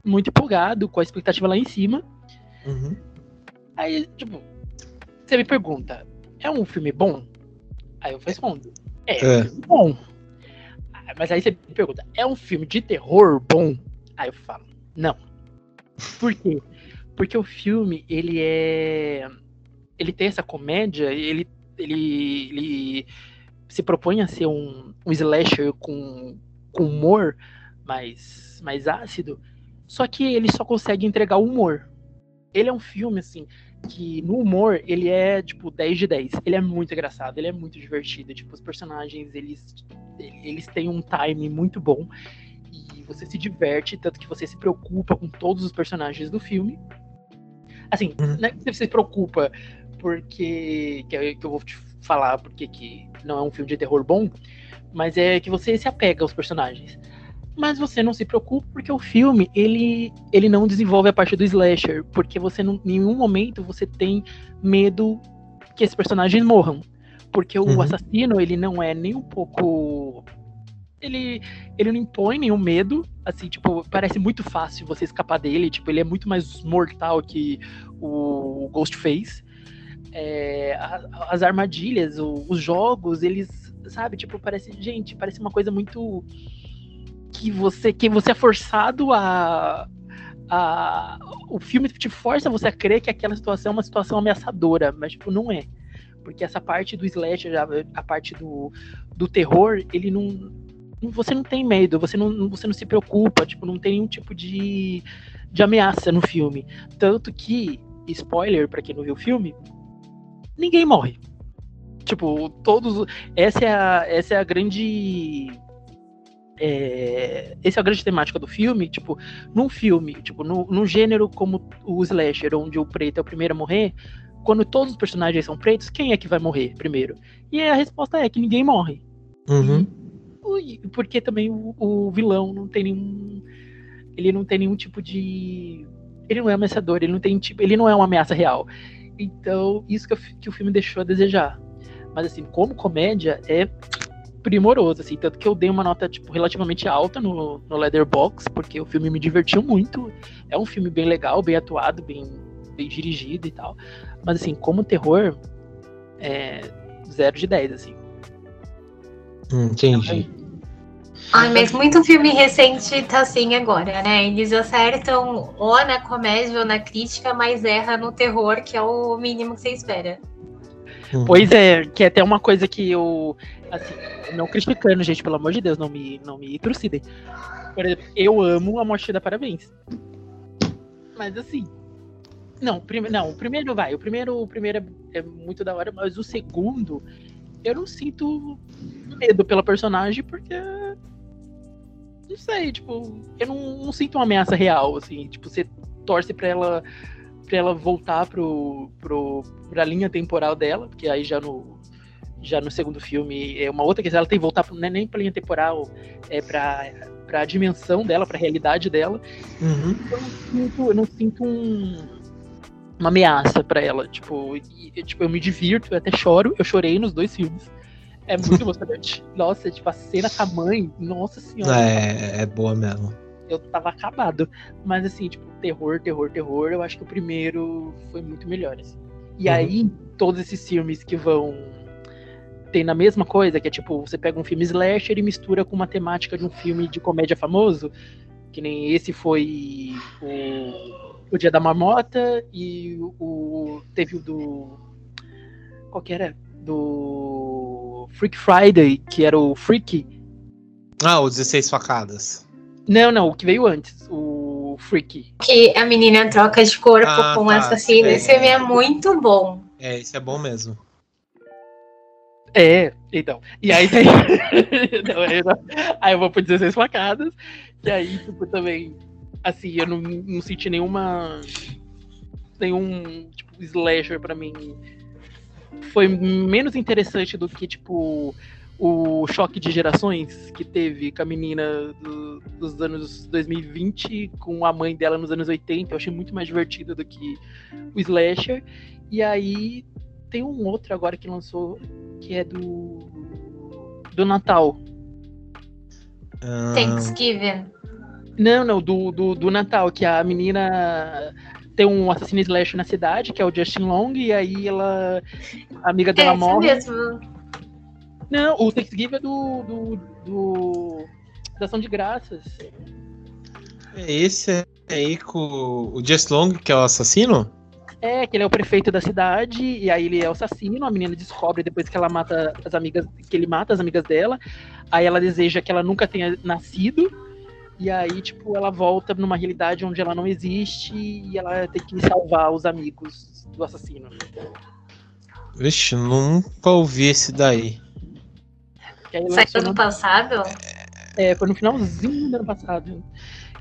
muito empolgado, com a expectativa lá em cima. Uhum. Aí, tipo, você me pergunta, é um filme bom? Aí eu respondo, é, é. Um bom. Mas aí você me pergunta, é um filme de terror bom? Aí eu falo, não. Por quê? Porque o filme, ele é. Ele tem essa comédia, ele, ele, ele se propõe a ser um, um slasher com, com humor mais, mais ácido, só que ele só consegue entregar o humor. Ele é um filme, assim, que no humor ele é, tipo, 10 de 10. Ele é muito engraçado, ele é muito divertido. Tipo, os personagens, eles, eles têm um time muito bom. E você se diverte, tanto que você se preocupa com todos os personagens do filme. Assim, uhum. não é que você se preocupa porque. Que, que eu vou te falar porque que não é um filme de terror bom, mas é que você se apega aos personagens. Mas você não se preocupa porque o filme ele, ele não desenvolve a parte do slasher, porque você não, em nenhum momento você tem medo que esses personagens morram, porque uhum. o assassino ele não é nem um pouco ele, ele não impõe nenhum medo, assim, tipo, parece muito fácil você escapar dele, tipo, ele é muito mais mortal que o Ghostface. É, as armadilhas, os jogos, eles, sabe, tipo, parece, gente, parece uma coisa muito que você que você é forçado a, a o filme te força você a crer que aquela situação é uma situação ameaçadora, mas tipo não é. Porque essa parte do slasher, a parte do, do terror, ele não você não tem medo, você não, você não se preocupa, tipo, não tem nenhum tipo de, de ameaça no filme. Tanto que, spoiler para quem não viu o filme, ninguém morre. Tipo, todos. Essa é a, essa é a grande é, esse é a grande temática do filme, tipo, num filme, tipo, no, num gênero como o slasher, onde o preto é o primeiro a morrer, quando todos os personagens são pretos, quem é que vai morrer primeiro? E a resposta é que ninguém morre. Uhum. E, porque também o, o, vilão não tem nenhum. Ele não tem nenhum tipo de. Ele não é ameaçador, ele não tem tipo. Ele não é uma ameaça real. Então, isso que, que o filme deixou a desejar. Mas assim, como comédia, é primoroso, assim, tanto que eu dei uma nota, tipo, relativamente alta no, no Leatherbox, porque o filme me divertiu muito. É um filme bem legal, bem atuado, bem, bem dirigido e tal. Mas, assim, como terror, é zero de 10, assim. Entendi. Ai, mas muito filme recente tá assim agora, né? Eles acertam ou na comédia ou na crítica, mas erra no terror, que é o mínimo que você espera. Uhum. Pois é, que é até uma coisa que eu. Assim, não criticando, gente, pelo amor de Deus, não me, não me trucidem. Por exemplo, eu amo a morte da parabéns. Mas assim. Não, prime, não, o primeiro vai. O primeiro, o primeiro é, é muito da hora, mas o segundo, eu não sinto medo pela personagem, porque. Não sei, tipo, eu não, não sinto uma ameaça real, assim. Tipo, você torce pra ela para ela voltar pro, pro, pra linha temporal dela, porque aí já no, já no segundo filme é uma outra questão, ela tem que voltar pro, não é nem pra linha temporal, é pra, pra dimensão dela, pra realidade dela. Uhum. Eu não sinto, eu não sinto um, uma ameaça para ela. Tipo, e, tipo, eu me divirto, eu até choro, eu chorei nos dois filmes. É muito emocionante. nossa, tipo, a cena com a mãe, nossa senhora. É, é boa mesmo eu tava acabado. Mas assim, tipo, terror, terror, terror, eu acho que o primeiro foi muito melhor. Assim. E uhum. aí, todos esses filmes que vão tem na mesma coisa, que é tipo, você pega um filme slasher e mistura com uma temática de um filme de comédia famoso, que nem esse foi o, o Dia da Marmota e o teve o do qual que era? Do Freak Friday, que era o Freak. Ah, o 16 facadas. Não, não, o que veio antes, o Freak. Que a menina troca de corpo ah, com o tá, assassino. Esse filme é muito bom. É, esse é bom mesmo. É, então. E aí tem. não, aí, aí, eu vou por 16 facadas. E aí, tipo, também. Assim, eu não, não senti nenhuma. Nenhum, tipo, slasher pra mim. Foi menos interessante do que, tipo o choque de gerações que teve com a menina do, dos anos 2020 com a mãe dela nos anos 80. Eu achei muito mais divertido do que o Slasher. E aí tem um outro agora que lançou que é do do Natal. Thanksgiving. Não, não, do, do, do Natal, que a menina tem um assassino slash na cidade, que é o Justin Long, e aí ela. A amiga dela é, morre. mesmo. Não, o Thanksgiving é do. do, do da ação de graças. É esse aí com o Just Long, que é o assassino? É, que ele é o prefeito da cidade, e aí ele é o assassino, a menina descobre depois que ela mata as amigas, que ele mata as amigas dela, aí ela deseja que ela nunca tenha nascido, e aí, tipo, ela volta numa realidade onde ela não existe e ela tem que salvar os amigos do assassino. Vixe, nunca ouvi esse daí. Saiu ano passado? É, foi no finalzinho do ano passado.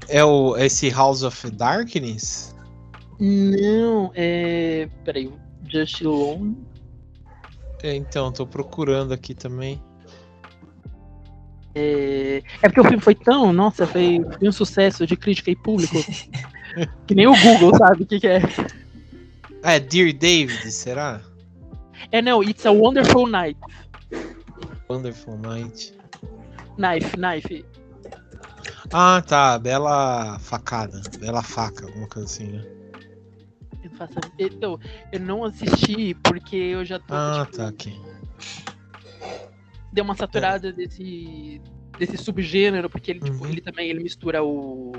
É o, esse House of Darkness? Não, é. Peraí, Just Long. É, então, tô procurando aqui também. É... é porque o filme foi tão, nossa, foi, foi um sucesso de crítica e público. que nem o Google sabe o que, que é. É, Dear David, será? É, não, It's a Wonderful Night. Wonderful Night. Knife, knife. Ah, tá. Bela facada. Bela faca, alguma coisa assim, né? Eu, faço... então, eu não assisti porque eu já tô. Ah, tipo, tá, aqui. Deu uma saturada é. desse, desse subgênero, porque ele, tipo, uhum. tipo, ele também ele mistura o.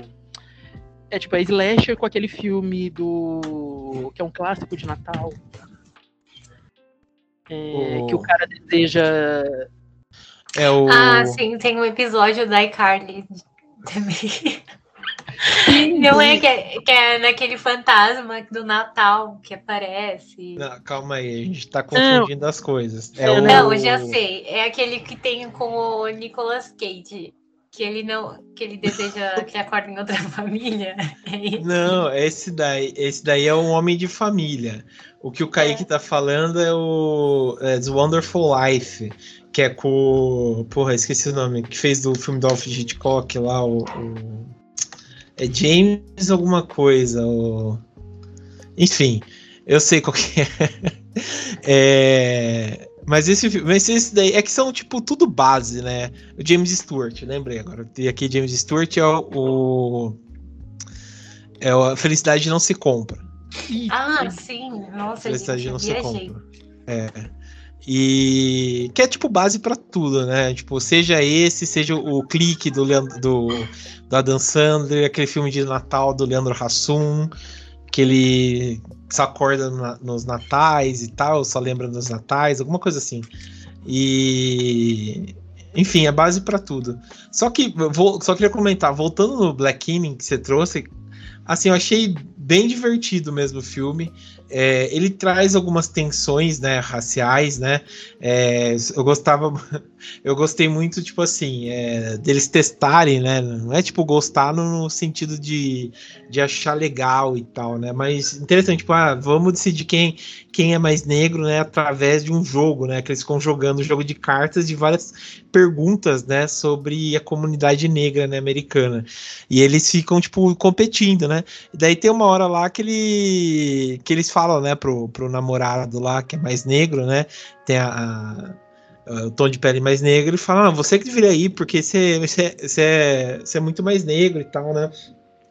É tipo, a Slasher com aquele filme do. que é um clássico de Natal. É, oh. Que o cara deseja. É o... Ah, sim, tem um episódio da iCarly também. Não é que, é que é naquele fantasma do Natal que aparece. Não, calma aí, a gente tá confundindo não. as coisas. É não, o... não, já sei. É aquele que tem com o Nicolas Cage. Que ele não. Que ele deseja que acorda em outra família. É não, esse daí, esse daí é um homem de família. O que o Kaique é. tá falando é o é, The Wonderful Life, que é com. Porra, esqueci o nome. Que fez do filme do Alfred Hitchcock lá, o. o é James alguma coisa. O... Enfim, eu sei qual que é. é... Mas esse mas esse daí é que são tipo tudo base, né? O James Stewart, lembrei agora. E aqui James Stewart é o, o é a felicidade não se compra. Ah, sim. Nossa, felicidade gente, não se compra. É. E que é tipo base para tudo, né? Tipo, seja esse, seja o clique do, Leandro, do, do Adam Sandler, aquele filme de Natal do Leandro Hassum, que ele só acorda na, nos natais e tal, só lembra dos natais, alguma coisa assim. E enfim, é base para tudo. Só que vou, só queria comentar, voltando no Black King que você trouxe, assim, eu achei bem divertido mesmo o filme. É, ele traz algumas tensões, né, raciais, né? É, eu gostava, eu gostei muito, tipo assim, é, deles testarem, né? Não é tipo gostar no sentido de, de achar legal e tal, né? Mas interessante, tipo, ah, vamos decidir quem, quem é mais negro, né? Através de um jogo, né? Que eles ficam jogando um jogo de cartas de várias perguntas, né? Sobre a comunidade negra, né? Americana. E eles ficam, tipo, competindo, né? Daí tem uma hora lá que, ele, que eles falam, né, pro, pro namorado lá, que é mais negro, né? Tem a, a o tom de pele mais negro e fala, ah, você que deveria ir, porque você, você, você, é, você é muito mais negro e tal, né?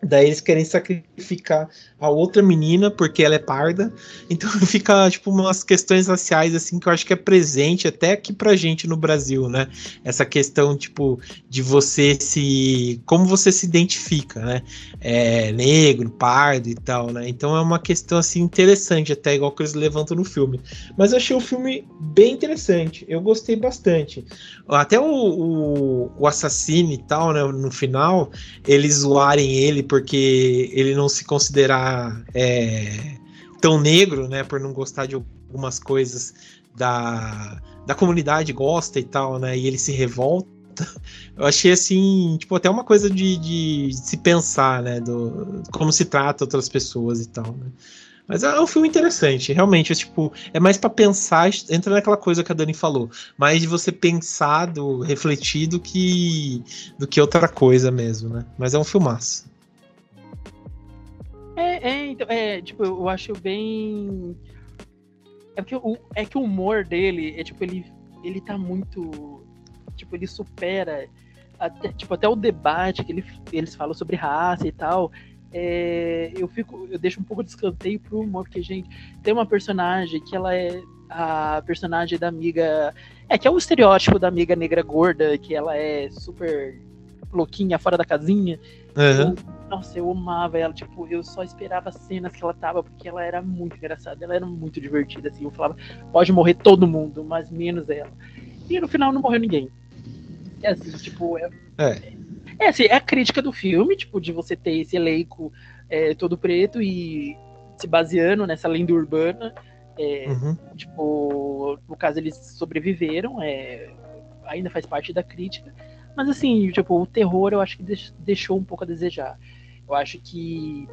Daí eles querem sacrificar a outra menina porque ela é parda. Então fica, tipo, umas questões raciais, assim, que eu acho que é presente até aqui pra gente no Brasil, né? Essa questão, tipo, de você se. Como você se identifica, né? É, negro, pardo e tal, né? Então é uma questão, assim, interessante, até igual que eles levantam no filme. Mas eu achei o filme bem interessante. Eu gostei bastante. Até o, o, o assassino e tal, né? No final, eles zoarem ele porque ele não se considerar é, tão negro, né, por não gostar de algumas coisas da, da comunidade gosta e tal, né, e ele se revolta. Eu achei assim, tipo, até uma coisa de, de se pensar, né, do como se trata outras pessoas e tal, né. Mas é um filme interessante, realmente, é, tipo, é mais para pensar, entra naquela coisa que a Dani falou, mais de você pensar, do, refletir do que, do que outra coisa mesmo, né? Mas é um filmaço. É, é, então, é, tipo, eu acho bem. É porque o, é que o humor dele é tipo, ele, ele tá muito. Tipo, ele supera até, tipo, até o debate que ele, eles falam sobre raça e tal. é, eu fico, eu deixo um pouco de escanteio pro humor, porque, gente, tem uma personagem que ela é a personagem da amiga. É, que é o estereótipo da amiga negra gorda, que ela é super louquinha, fora da casinha. Uhum. Eu, nossa, eu amava ela, tipo, eu só esperava as cenas que ela tava, porque ela era muito engraçada, ela era muito divertida, assim, eu falava, pode morrer todo mundo, mas menos ela. E no final não morreu ninguém. É assim, tipo, é, é. É, assim, é a crítica do filme, tipo, de você ter esse elenco é, todo preto e se baseando nessa lenda urbana. É, uhum. Tipo, no caso eles sobreviveram, é, ainda faz parte da crítica. Mas assim, tipo, o terror eu acho que deixou um pouco a desejar. Eu acho que,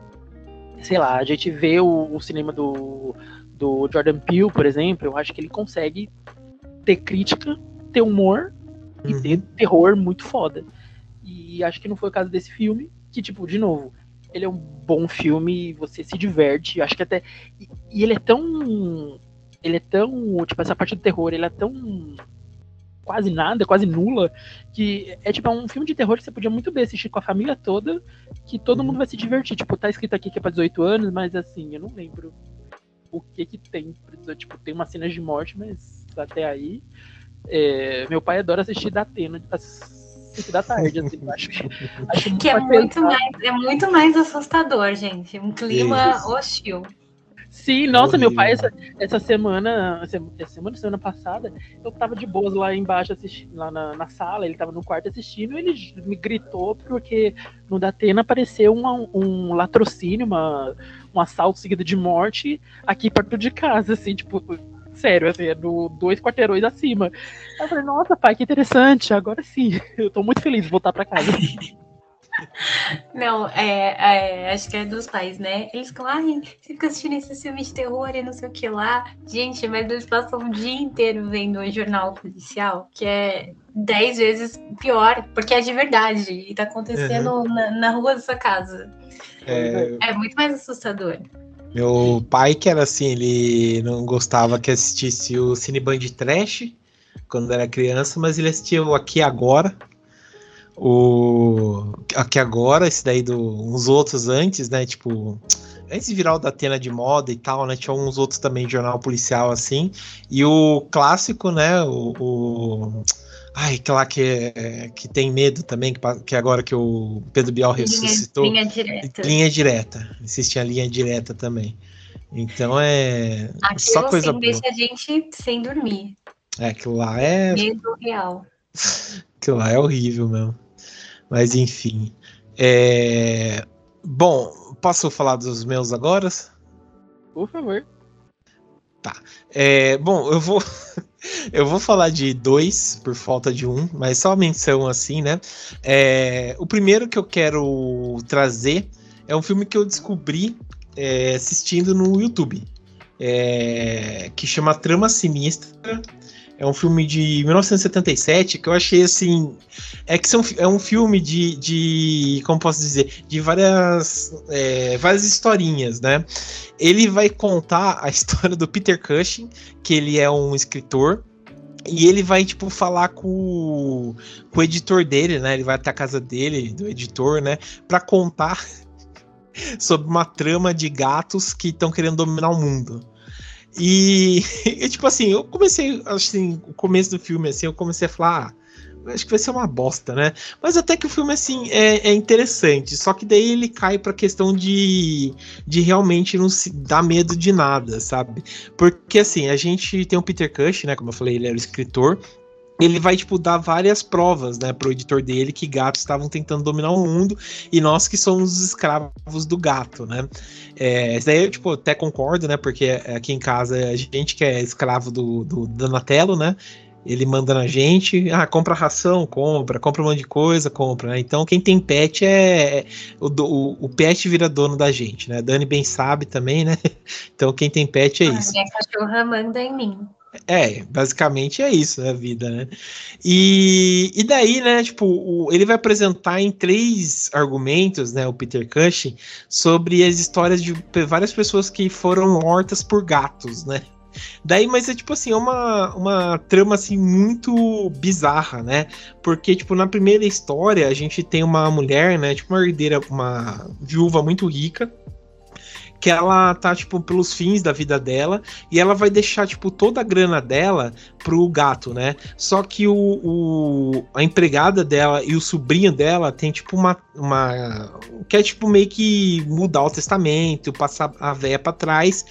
sei lá, a gente vê o, o cinema do, do Jordan Peele, por exemplo, eu acho que ele consegue ter crítica, ter humor e uhum. ter terror muito foda. E acho que não foi o caso desse filme, que, tipo, de novo, ele é um bom filme, você se diverte, acho que até. E, e, ele é tão. Ele é tão. Tipo, essa parte do terror, ele é tão. Quase nada, quase nula, que é tipo é um filme de terror que você podia muito bem assistir com a família toda, que todo uhum. mundo vai se divertir. Tipo, tá escrito aqui que é pra 18 anos, mas assim, eu não lembro o que que tem. Tipo, tem umas cenas de morte, mas até aí. É, meu pai adora assistir da Atena, 5 da tarde, assim, acho que, acho que é muito, mais, é muito mais assustador, gente. Um clima Isso. hostil. Sim, nossa, meu pai, essa, essa semana, essa semana, semana passada, eu tava de boas lá embaixo, assistindo, lá na, na sala, ele tava no quarto assistindo, e ele me gritou porque no Datena apareceu um, um latrocínio, uma, um assalto seguido de morte aqui perto de casa, assim, tipo, sério, assim, é do dois quarteirões acima. Aí eu falei, nossa, pai, que interessante, agora sim, eu tô muito feliz de voltar pra casa. Não, é, é, acho que é dos pais, né? Eles ficam, ai, você fica assistindo esse filme de terror e não sei o que lá. Gente, mas eles passam o dia inteiro vendo o jornal policial, que é dez vezes pior, porque é de verdade e tá acontecendo uhum. na, na, rua da sua casa. É... é muito mais assustador. Meu pai, que era assim, ele não gostava que assistisse o Cineband Trash quando era criança, mas ele assistia o Aqui Agora. O Aqui Agora, esse daí do uns outros antes, né? Tipo, antes de virar o da Atena de moda e tal, né? Tinha uns outros também de jornal policial assim. E o clássico, né? o, o Ai, aquela que, é, que tem medo também, que, que agora que o Pedro Bial ressuscitou. Linha, linha direta. Linha direta. Existe a linha direta também. Então é. Aquilo só coisa boa. deixa a gente sem dormir. É, aquilo lá é. Medo real. aquilo lá é horrível mesmo. Mas enfim. É... Bom, posso falar dos meus agora? Por favor. Tá. É, bom, eu vou. Eu vou falar de dois por falta de um, mas só menção assim, né? É, o primeiro que eu quero trazer é um filme que eu descobri é, assistindo no YouTube, é, que chama Trama Sinistra. É um filme de 1977 que eu achei assim. É que são, é um filme de, de. Como posso dizer? De várias. É, várias historinhas, né? Ele vai contar a história do Peter Cushing, que ele é um escritor. E ele vai, tipo, falar com, com o editor dele, né? Ele vai até a casa dele, do editor, né? Pra contar sobre uma trama de gatos que estão querendo dominar o mundo. E, e, tipo assim, eu comecei, assim, o começo do filme, assim, eu comecei a falar, ah, acho que vai ser uma bosta, né? Mas até que o filme, assim, é, é interessante. Só que daí ele cai pra questão de, de realmente não se dar medo de nada, sabe? Porque, assim, a gente tem o Peter Cush, né? Como eu falei, ele era o escritor ele vai, tipo, dar várias provas, né, pro editor dele que gatos estavam tentando dominar o mundo e nós que somos os escravos do gato, né. É, isso daí eu, tipo, até concordo, né, porque aqui em casa a gente que é escravo do, do Donatello, né, ele manda na gente, ah, compra ração, compra, compra um monte de coisa, compra, né? Então quem tem pet é, é o, o, o, pet vira dono da gente, né? Dani bem sabe também, né? Então quem tem pet é ah, isso. Minha cachorra manda em mim. É, basicamente é isso a vida, né? E, e daí, né, tipo, o, ele vai apresentar em três argumentos, né, o Peter Cushing, sobre as histórias de várias pessoas que foram mortas por gatos, né? Daí, mas é tipo assim, é uma, uma trama assim muito bizarra, né? Porque, tipo, na primeira história a gente tem uma mulher, né? Tipo, uma herdeira, uma viúva muito rica que ela tá, tipo, pelos fins da vida dela, e ela vai deixar, tipo, toda a grana dela pro gato, né? Só que o, o, a empregada dela e o sobrinho dela tem, tipo, uma. uma quer, tipo, meio que mudar o testamento, passar a véia pra trás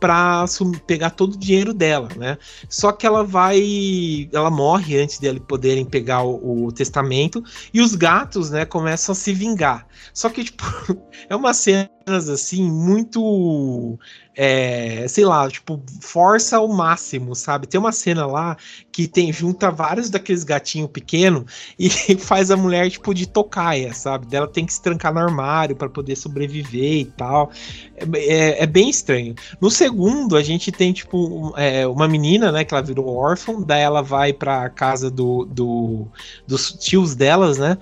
pra pegar todo o dinheiro dela, né? Só que ela vai. Ela morre antes dele poderem pegar o, o testamento, e os gatos, né, começam a se vingar. Só que, tipo, é uma cena assim, muito. É, sei lá, tipo, força ao máximo, sabe? Tem uma cena lá que tem junta vários daqueles gatinhos pequenos e faz a mulher, tipo, de tocaia, sabe? Ela tem que se trancar no armário para poder sobreviver e tal. É, é, é, bem estranho. No segundo, a gente tem, tipo, é, uma menina, né, que ela virou órfã, daí ela vai pra casa do, do, dos tios delas, né?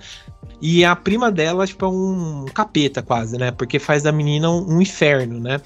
E a prima dela, tipo, é um capeta quase, né? Porque faz da menina um, um inferno, né?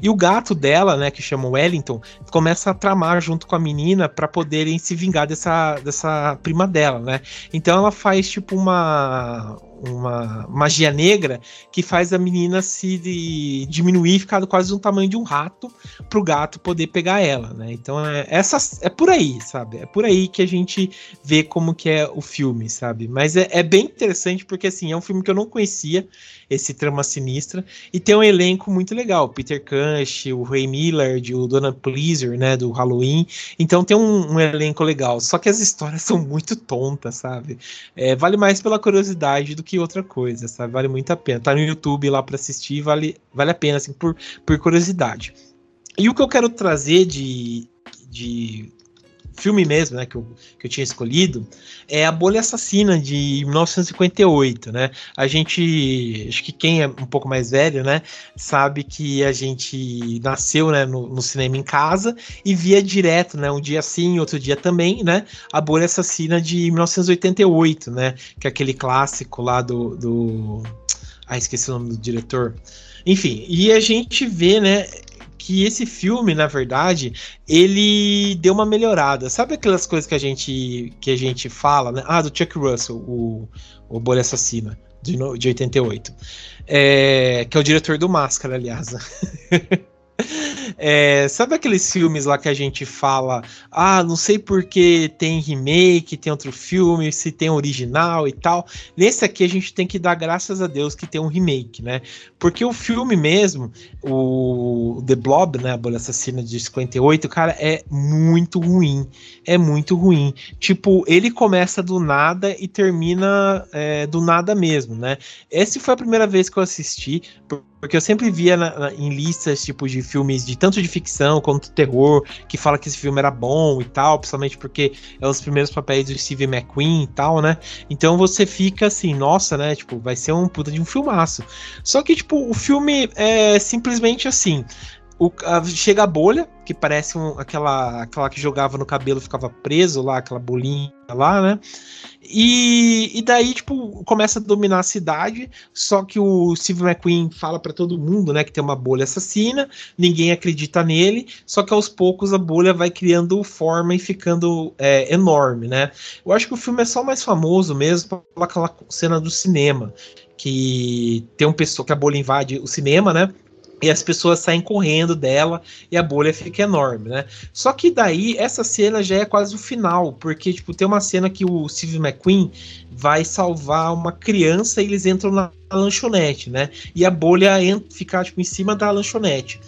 E o gato dela, né, que chama Wellington, começa a tramar junto com a menina para poderem se vingar dessa, dessa prima dela, né? Então ela faz tipo uma uma magia negra que faz a menina se de, diminuir, ficar quase do tamanho de um rato, pro gato poder pegar ela, né? Então é, essa, é por aí, sabe? É por aí que a gente vê como que é o filme, sabe? Mas é, é bem interessante porque, assim, é um filme que eu não conhecia, esse trama sinistra, e tem um elenco muito legal, Peter Cush, o Ray Millard, o Donald Pleaser, né, do Halloween, então tem um, um elenco legal, só que as histórias são muito tontas, sabe? É, vale mais pela curiosidade do que que outra coisa, sabe? Vale muito a pena. Tá no YouTube lá para assistir, vale, vale a pena, assim, por, por curiosidade. E o que eu quero trazer de, de filme mesmo, né, que eu, que eu tinha escolhido, é A Bolha Assassina, de 1958, né? A gente, acho que quem é um pouco mais velho, né, sabe que a gente nasceu, né, no, no cinema em casa e via direto, né, um dia sim, outro dia também, né, A Bolha Assassina de 1988, né, que é aquele clássico lá do... do... Ah, esqueci o nome do diretor. Enfim, e a gente vê, né, que esse filme, na verdade, ele deu uma melhorada. Sabe aquelas coisas que a gente que a gente fala, né? Ah, do Chuck Russell, o, o Bolha Assassina, de, de 88. É, que é o diretor do Máscara, aliás. É, sabe aqueles filmes lá que a gente fala, ah, não sei porque tem remake, tem outro filme, se tem original e tal. Nesse aqui a gente tem que dar graças a Deus que tem um remake, né? Porque o filme mesmo, o The Blob, né, a Bolha Assassina de 58, cara, é muito ruim. É muito ruim. Tipo, ele começa do nada e termina é, do nada mesmo, né? Essa foi a primeira vez que eu assisti, porque eu sempre via na, na, em listas, tipo, de filmes de tanto de ficção quanto terror, que fala que esse filme era bom e tal, principalmente porque é os primeiros papéis do Steve McQueen e tal, né? Então você fica assim, nossa, né? Tipo, vai ser um puta de um filmaço. Só que, tipo, o filme é simplesmente assim. O, a, chega a bolha, que parece um, aquela, aquela que jogava no cabelo ficava preso lá, aquela bolinha lá, né? E, e daí, tipo, começa a dominar a cidade, só que o Steve McQueen fala para todo mundo, né, que tem uma bolha assassina, ninguém acredita nele, só que aos poucos a bolha vai criando forma e ficando é, enorme, né? Eu acho que o filme é só mais famoso mesmo pela cena do cinema, que tem um pessoa que a bolha invade o cinema, né? E as pessoas saem correndo dela e a bolha fica enorme, né? Só que daí essa cena já é quase o final, porque tipo tem uma cena que o Steve McQueen vai salvar uma criança e eles entram na lanchonete, né? E a bolha entra, fica tipo em cima da lanchonete.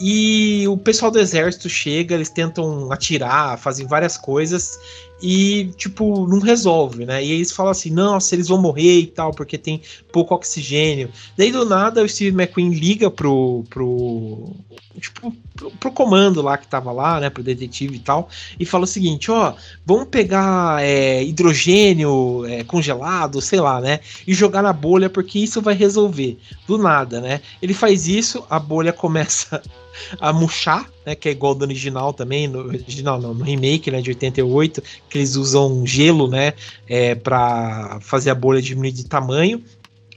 E o pessoal do exército chega, eles tentam atirar, fazem várias coisas e, tipo, não resolve, né? E eles falam assim, nossa, eles vão morrer e tal, porque tem pouco oxigênio. Daí do nada o Steve McQueen liga pro. pro. Tipo, pro, pro comando lá que tava lá, né? Pro detetive e tal, e fala o seguinte: ó, vamos pegar é, hidrogênio é, congelado, sei lá, né? E jogar na bolha, porque isso vai resolver. Do nada, né? Ele faz isso, a bolha começa a murchar, né, que é igual do original também, no original não, no remake, né, de 88, que eles usam gelo, né, é, para fazer a bolha diminuir de tamanho.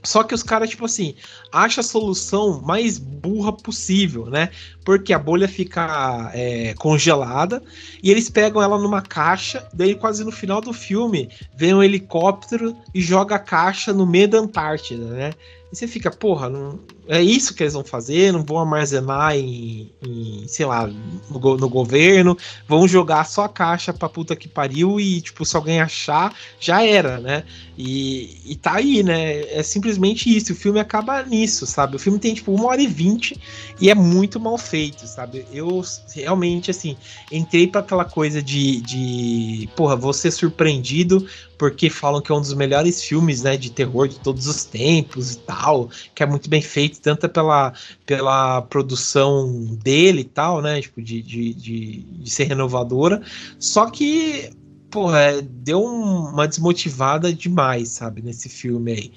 Só que os caras, tipo assim, acham a solução mais burra possível, né? Porque a bolha fica é, congelada e eles pegam ela numa caixa. Daí, quase no final do filme, vem um helicóptero e joga a caixa no meio da Antártida, né? E você fica, porra, não, é isso que eles vão fazer, não vão armazenar em, em sei lá, no, no, governo, vão jogar só a caixa pra puta que pariu e, tipo, se alguém achar, já era, né? E, e tá aí, né? É simplesmente isso, o filme acaba nisso, sabe? O filme tem, tipo, uma hora e vinte e é muito mal feito, sabe? Eu realmente, assim, entrei para aquela coisa de, de, porra, vou ser surpreendido porque falam que é um dos melhores filmes, né, de terror de todos os tempos e tal, que é muito bem feito, tanto pela, pela produção dele e tal, né, tipo, de, de, de, de ser renovadora, só que, porra, é, deu um, uma desmotivada demais, sabe, nesse filme aí.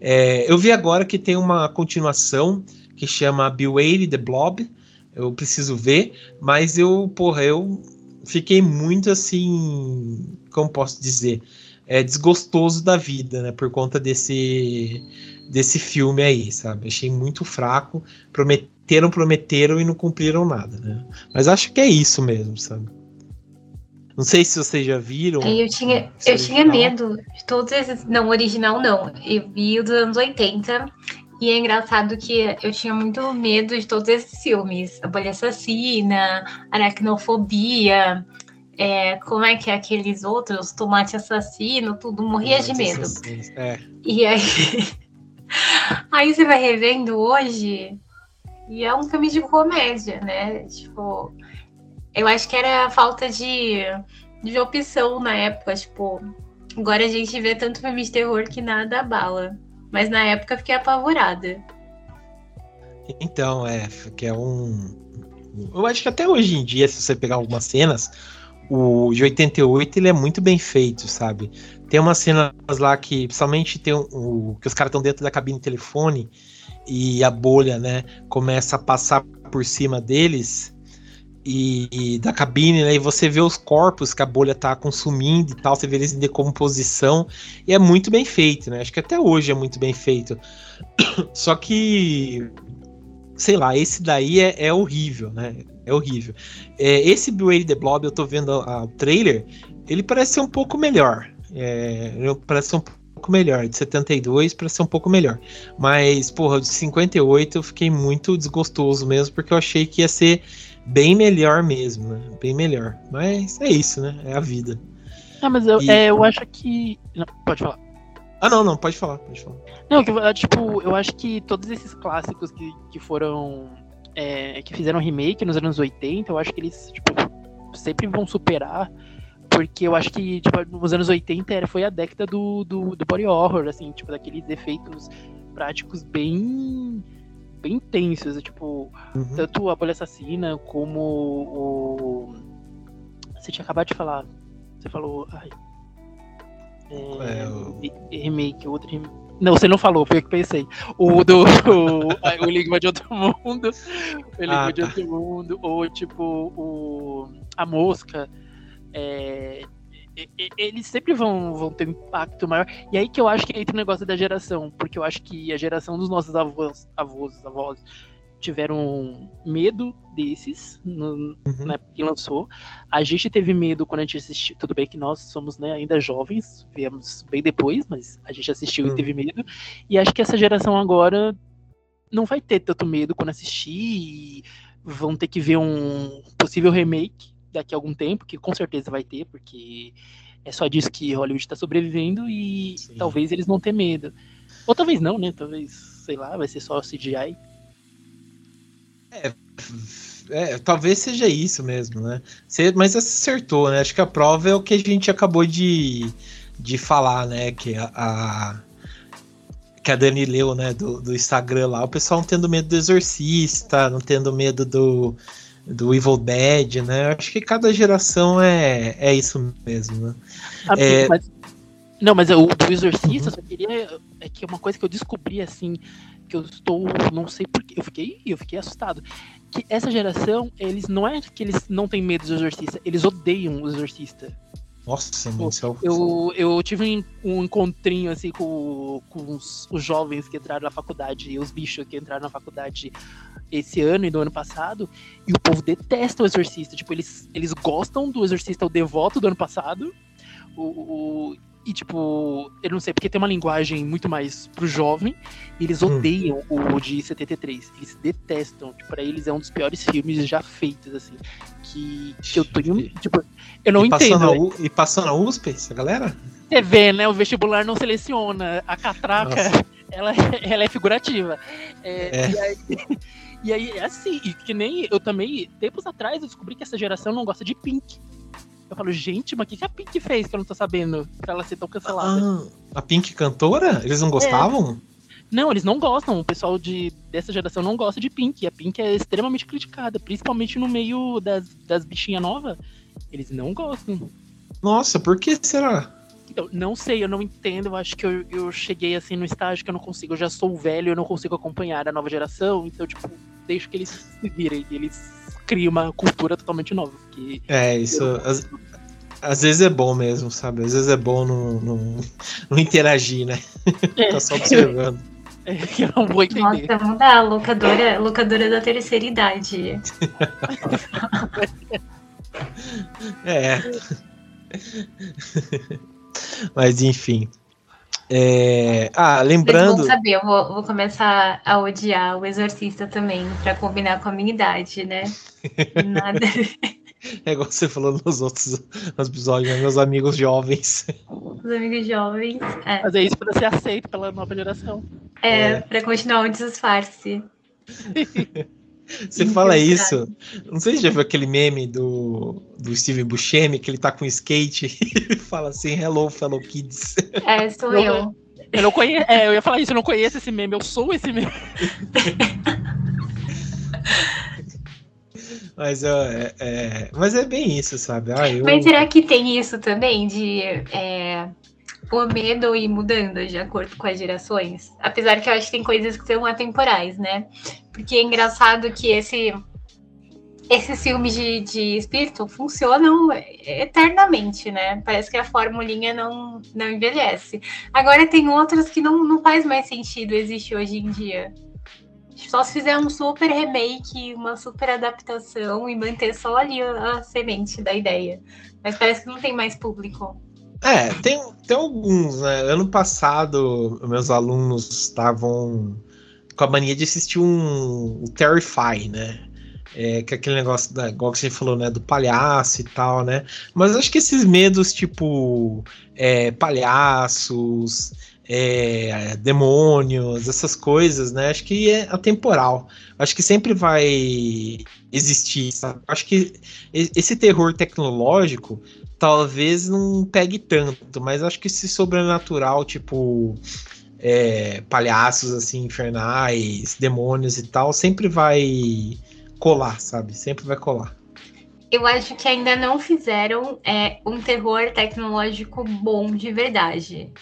É, eu vi agora que tem uma continuação que chama Beware the Blob, eu preciso ver, mas eu, porra, eu fiquei muito assim, como posso dizer, é, desgostoso da vida, né? Por conta desse, desse filme aí, sabe? Achei muito fraco. Prometeram, prometeram e não cumpriram nada, né? Mas acho que é isso mesmo, sabe? Não sei se vocês já viram. Eu tinha, eu tinha medo de todos esses. Não, original não. Eu vi o dos anos 80. E é engraçado que eu tinha muito medo de todos esses filmes. A Bolha Assassina, Aracnofobia, é, como é que é aqueles outros, tomate assassino, tudo, morria tomate de medo. É. E aí, aí você vai revendo hoje e é um filme de comédia, né? Tipo, eu acho que era falta de, de opção na época, tipo, agora a gente vê tanto filme de terror que nada abala. Mas na época fiquei apavorada. Então, é, que é um. Eu acho que até hoje em dia, se você pegar algumas cenas, o de 88 ele é muito bem feito, sabe? Tem umas cenas lá que, principalmente, tem o, que os caras estão dentro da cabine de telefone e a bolha, né, começa a passar por cima deles e, e, da cabine, né, e você vê os corpos que a bolha tá consumindo e tal, você vê eles em decomposição, e é muito bem feito, né? Acho que até hoje é muito bem feito. Só que sei lá, esse daí é, é horrível, né? É horrível. É, esse Beware the Blob, eu tô vendo o trailer, ele parece ser um pouco melhor. É, parece ser um pouco melhor. De 72 parece ser um pouco melhor. Mas, porra, de 58 eu fiquei muito desgostoso mesmo, porque eu achei que ia ser bem melhor mesmo, né? Bem melhor. Mas é isso, né? É a vida. Ah, mas eu, e... é, eu acho que. Não, pode falar. Ah, não, não, pode falar, pode falar. Não, que, tipo, eu acho que todos esses clássicos que, que foram. É, que fizeram remake nos anos 80, eu acho que eles, tipo, sempre vão superar. Porque eu acho que, tipo, nos anos 80 era, foi a década do, do, do body horror, assim, tipo, daqueles efeitos práticos bem bem intensos, tipo, uhum. tanto a Bolha Assassina como o. Você tinha acabado de falar. Você falou. Ai, é, é, o... Remake, outro remake. Não, você não falou, foi eu que pensei. O do. O, o Enigma de Outro Mundo. O Enigma ah, de tá. Outro Mundo. Ou tipo, o. A Mosca. É, eles sempre vão, vão ter um impacto maior. E aí que eu acho que entra o negócio da geração. Porque eu acho que a geração dos nossos avós, avós, avós tiveram medo desses no, uhum. na época que lançou. A gente teve medo quando a gente assistiu. Tudo bem que nós somos né, ainda jovens, viemos bem depois, mas a gente assistiu uhum. e teve medo. E acho que essa geração agora não vai ter tanto medo quando assistir e vão ter que ver um possível remake daqui a algum tempo, que com certeza vai ter, porque é só disso que Hollywood está sobrevivendo e Sim. talvez eles não tenham medo. Ou talvez não, né? Talvez, sei lá, vai ser só CGI. É, é, talvez seja isso mesmo, né? Você, mas acertou, né? Acho que a prova é o que a gente acabou de, de falar, né? Que a, a que a Dani leu, né? Do, do Instagram lá, o pessoal não tendo medo do Exorcista, não tendo medo do, do Evil Dead, né? Acho que cada geração é, é isso mesmo, né? Ah, é... mas, não, mas o do Exorcista, uhum. só queria. É que uma coisa que eu descobri assim que eu estou, não sei porquê, eu fiquei, eu fiquei assustado. Que essa geração, eles não é que eles não têm medo do exorcista, eles odeiam o exorcista. Nossa, mano, eu, eu, eu tive um encontrinho assim com, com os, os, jovens que entraram na faculdade, os bichos que entraram na faculdade esse ano e do ano passado, e o povo detesta o Exorcista. Tipo, eles, eles gostam do Exorcista, o devoto do ano passado, o, o e, tipo, eu não sei, porque tem uma linguagem muito mais pro jovem, e eles odeiam hum. o de 73. Eles detestam. Tipo, pra eles é um dos piores filmes já feitos, assim. Que, que eu tô. Tipo, eu não e entendo. Na U, e passou na USP, essa galera? Você vê, né? O vestibular não seleciona. A catraca, ela, ela é figurativa. É, é. E, aí, e aí, é assim, que nem eu também, tempos atrás, eu descobri que essa geração não gosta de Pink. Eu falo, gente, mas o que, que a Pink fez que eu não tô sabendo pra ela ser tão cancelada? Ah, a Pink cantora? Eles não gostavam? É. Não, eles não gostam. O pessoal de, dessa geração não gosta de Pink. A Pink é extremamente criticada, principalmente no meio das, das bichinhas novas. Eles não gostam. Nossa, por que será? Então, não sei, eu não entendo. Eu acho que eu, eu cheguei assim no estágio que eu não consigo. Eu já sou velho, eu não consigo acompanhar a nova geração. Então, tipo, deixo que eles se virem. Eles cria uma cultura totalmente nova. Porque é, isso. Eu... Às, às, vezes é bom mesmo, sabe? Às vezes é bom não, não, não interagir, né? É. tá só observando. É, eu não vou entender. Nossa, mudar a locadora, locadora da terceira idade. é. Mas enfim. É... Ah, lembrando. Vocês vão saber, eu vou, vou, começar a odiar o Exorcista também, para combinar com a minha idade, né? Nada. É igual você falou nos outros episódios, né? meus amigos jovens. Os amigos jovens. É. Mas é isso para ser aceito pela nova geração. É, é. para continuar o disfarce. Você fala isso. Não sei se já viu aquele meme do, do Steven Buscemi, que ele tá com skate e fala assim: Hello, fellow kids. É, sou eu. Eu, eu não conheço. É, eu ia falar isso, eu não conheço esse meme, eu sou esse meme. Mas é, é, mas é bem isso, sabe? Ah, eu... Mas será que tem isso também de é, o medo ir mudando de acordo com as gerações? Apesar que eu acho que tem coisas que são atemporais, né? Porque é engraçado que esse esses filmes de, de espírito funcionam eternamente, né? Parece que a formulinha não, não envelhece. Agora tem outros que não, não faz mais sentido existir hoje em dia. Só se fizer um super remake, uma super adaptação e manter só ali a, a semente da ideia. Mas parece que não tem mais público. É, tem, tem alguns, né? Ano passado, meus alunos estavam com a mania de assistir um, um Terrify, né? É, que é aquele negócio da, igual que você falou, né, do palhaço e tal, né? Mas acho que esses medos, tipo, é, palhaços, é, demônios, essas coisas, né? Acho que é atemporal. Acho que sempre vai existir. Sabe? Acho que esse terror tecnológico talvez não pegue tanto, mas acho que esse sobrenatural, tipo é, palhaços assim infernais, demônios e tal, sempre vai colar, sabe? Sempre vai colar. Eu acho que ainda não fizeram é, um terror tecnológico bom de verdade.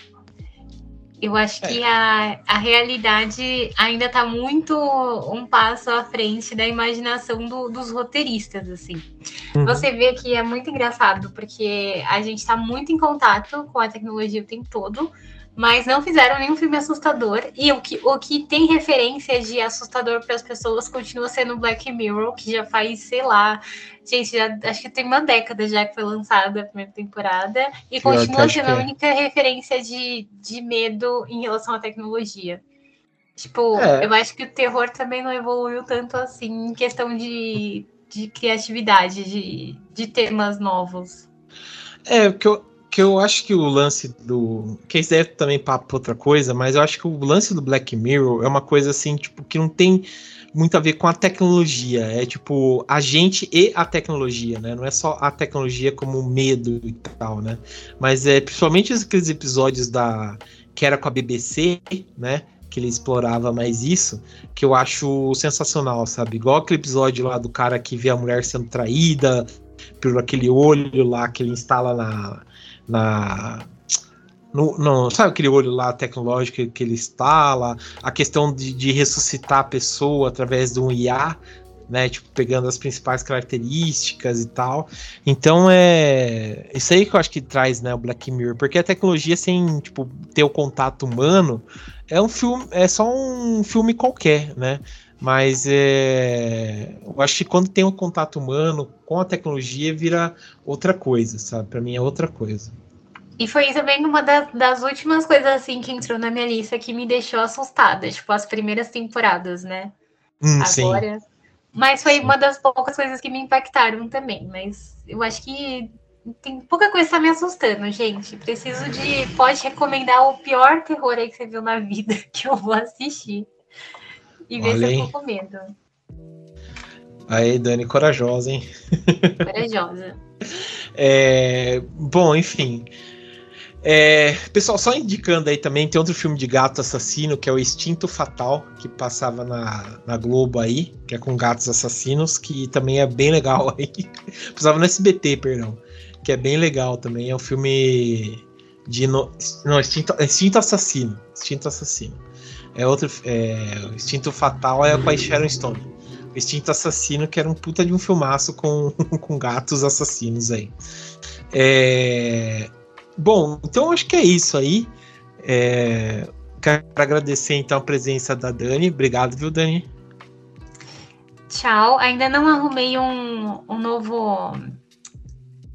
Eu acho é. que a, a realidade ainda está muito um passo à frente da imaginação do, dos roteiristas, assim. Uhum. Você vê que é muito engraçado, porque a gente está muito em contato com a tecnologia o tempo todo, mas não fizeram nenhum filme assustador. E o que, o que tem referência de assustador para as pessoas continua sendo Black Mirror, que já faz, sei lá, gente, já, acho que tem uma década já que foi lançada a primeira temporada, e Pior continua sendo a é. única referência de, de medo em relação à tecnologia. Tipo, é. eu acho que o terror também não evoluiu tanto assim em questão de, de criatividade, de, de temas novos. É, porque eu, que eu acho que o lance do. Que isso deve também papo outra coisa, mas eu acho que o lance do Black Mirror é uma coisa assim, tipo, que não tem muito a ver com a tecnologia. É tipo, a gente e a tecnologia, né? Não é só a tecnologia como medo e tal, né? Mas é principalmente aqueles episódios da. que era com a BBC, né? Que ele explorava mais isso, que eu acho sensacional, sabe? Igual aquele episódio lá do cara que vê a mulher sendo traída por aquele olho lá que ele instala na, na no, no, sabe aquele olho lá tecnológico que ele instala, a questão de, de ressuscitar a pessoa através de um IA, né? Tipo, pegando as principais características e tal. Então é. Isso aí que eu acho que traz, né, o Black Mirror, porque a tecnologia sem, tipo, ter o contato humano é um filme. É só um filme qualquer, né? Mas é, eu acho que quando tem um contato humano com a tecnologia, vira outra coisa, sabe? Para mim é outra coisa. E foi também uma das, das, últimas coisas assim que entrou na minha lista que me deixou assustada, tipo as primeiras temporadas, né? Hum, Agora. Sim. Mas foi sim. uma das poucas coisas que me impactaram também. Mas eu acho que tem pouca coisa que tá me assustando, gente. Preciso de. Pode recomendar o pior terror aí que você viu na vida que eu vou assistir e ver se eu tô com medo. Aí, Dani, corajosa, hein? Corajosa. é, bom, enfim. É, pessoal, só indicando aí também, tem outro filme de gato assassino, que é o Instinto Fatal, que passava na, na Globo aí, que é com gatos assassinos, que também é bem legal aí. Passava no SBT, perdão. Que é bem legal também. É um filme de. No, não, Instinto, Instinto Assassino. Instinto Assassino. É outro. É, o Instinto Fatal é com a Sharon Stone. O Instinto Assassino, que era um puta de um filmaço com, com gatos assassinos aí. É, bom, então acho que é isso aí. É, quero agradecer então a presença da Dani. Obrigado, viu, Dani? Tchau. Ainda não arrumei um, um novo.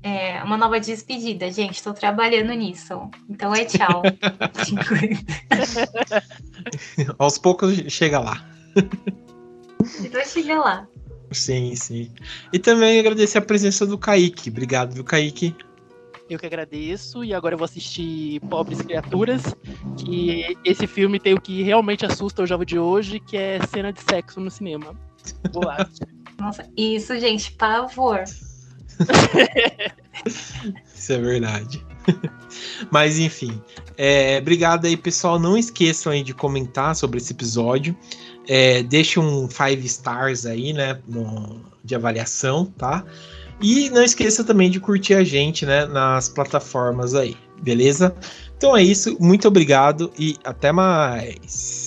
É, uma nova despedida, gente. Estou trabalhando nisso. Então é tchau. Aos poucos chega lá. Vai chegar lá. Sim, sim. E também agradecer a presença do Kaique. Obrigado, viu, Kaique? Eu que agradeço. E agora eu vou assistir Pobres Criaturas. Que esse filme tem o que realmente assusta o jovem de hoje, que é cena de sexo no cinema. Vou lá. Nossa, isso, gente, pavor. isso é verdade. Mas enfim, é, obrigado aí, pessoal. Não esqueçam aí de comentar sobre esse episódio. É, deixe um five stars aí, né, no, de avaliação, tá? E não esqueça também de curtir a gente, né, nas plataformas aí, beleza? Então é isso, muito obrigado e até mais.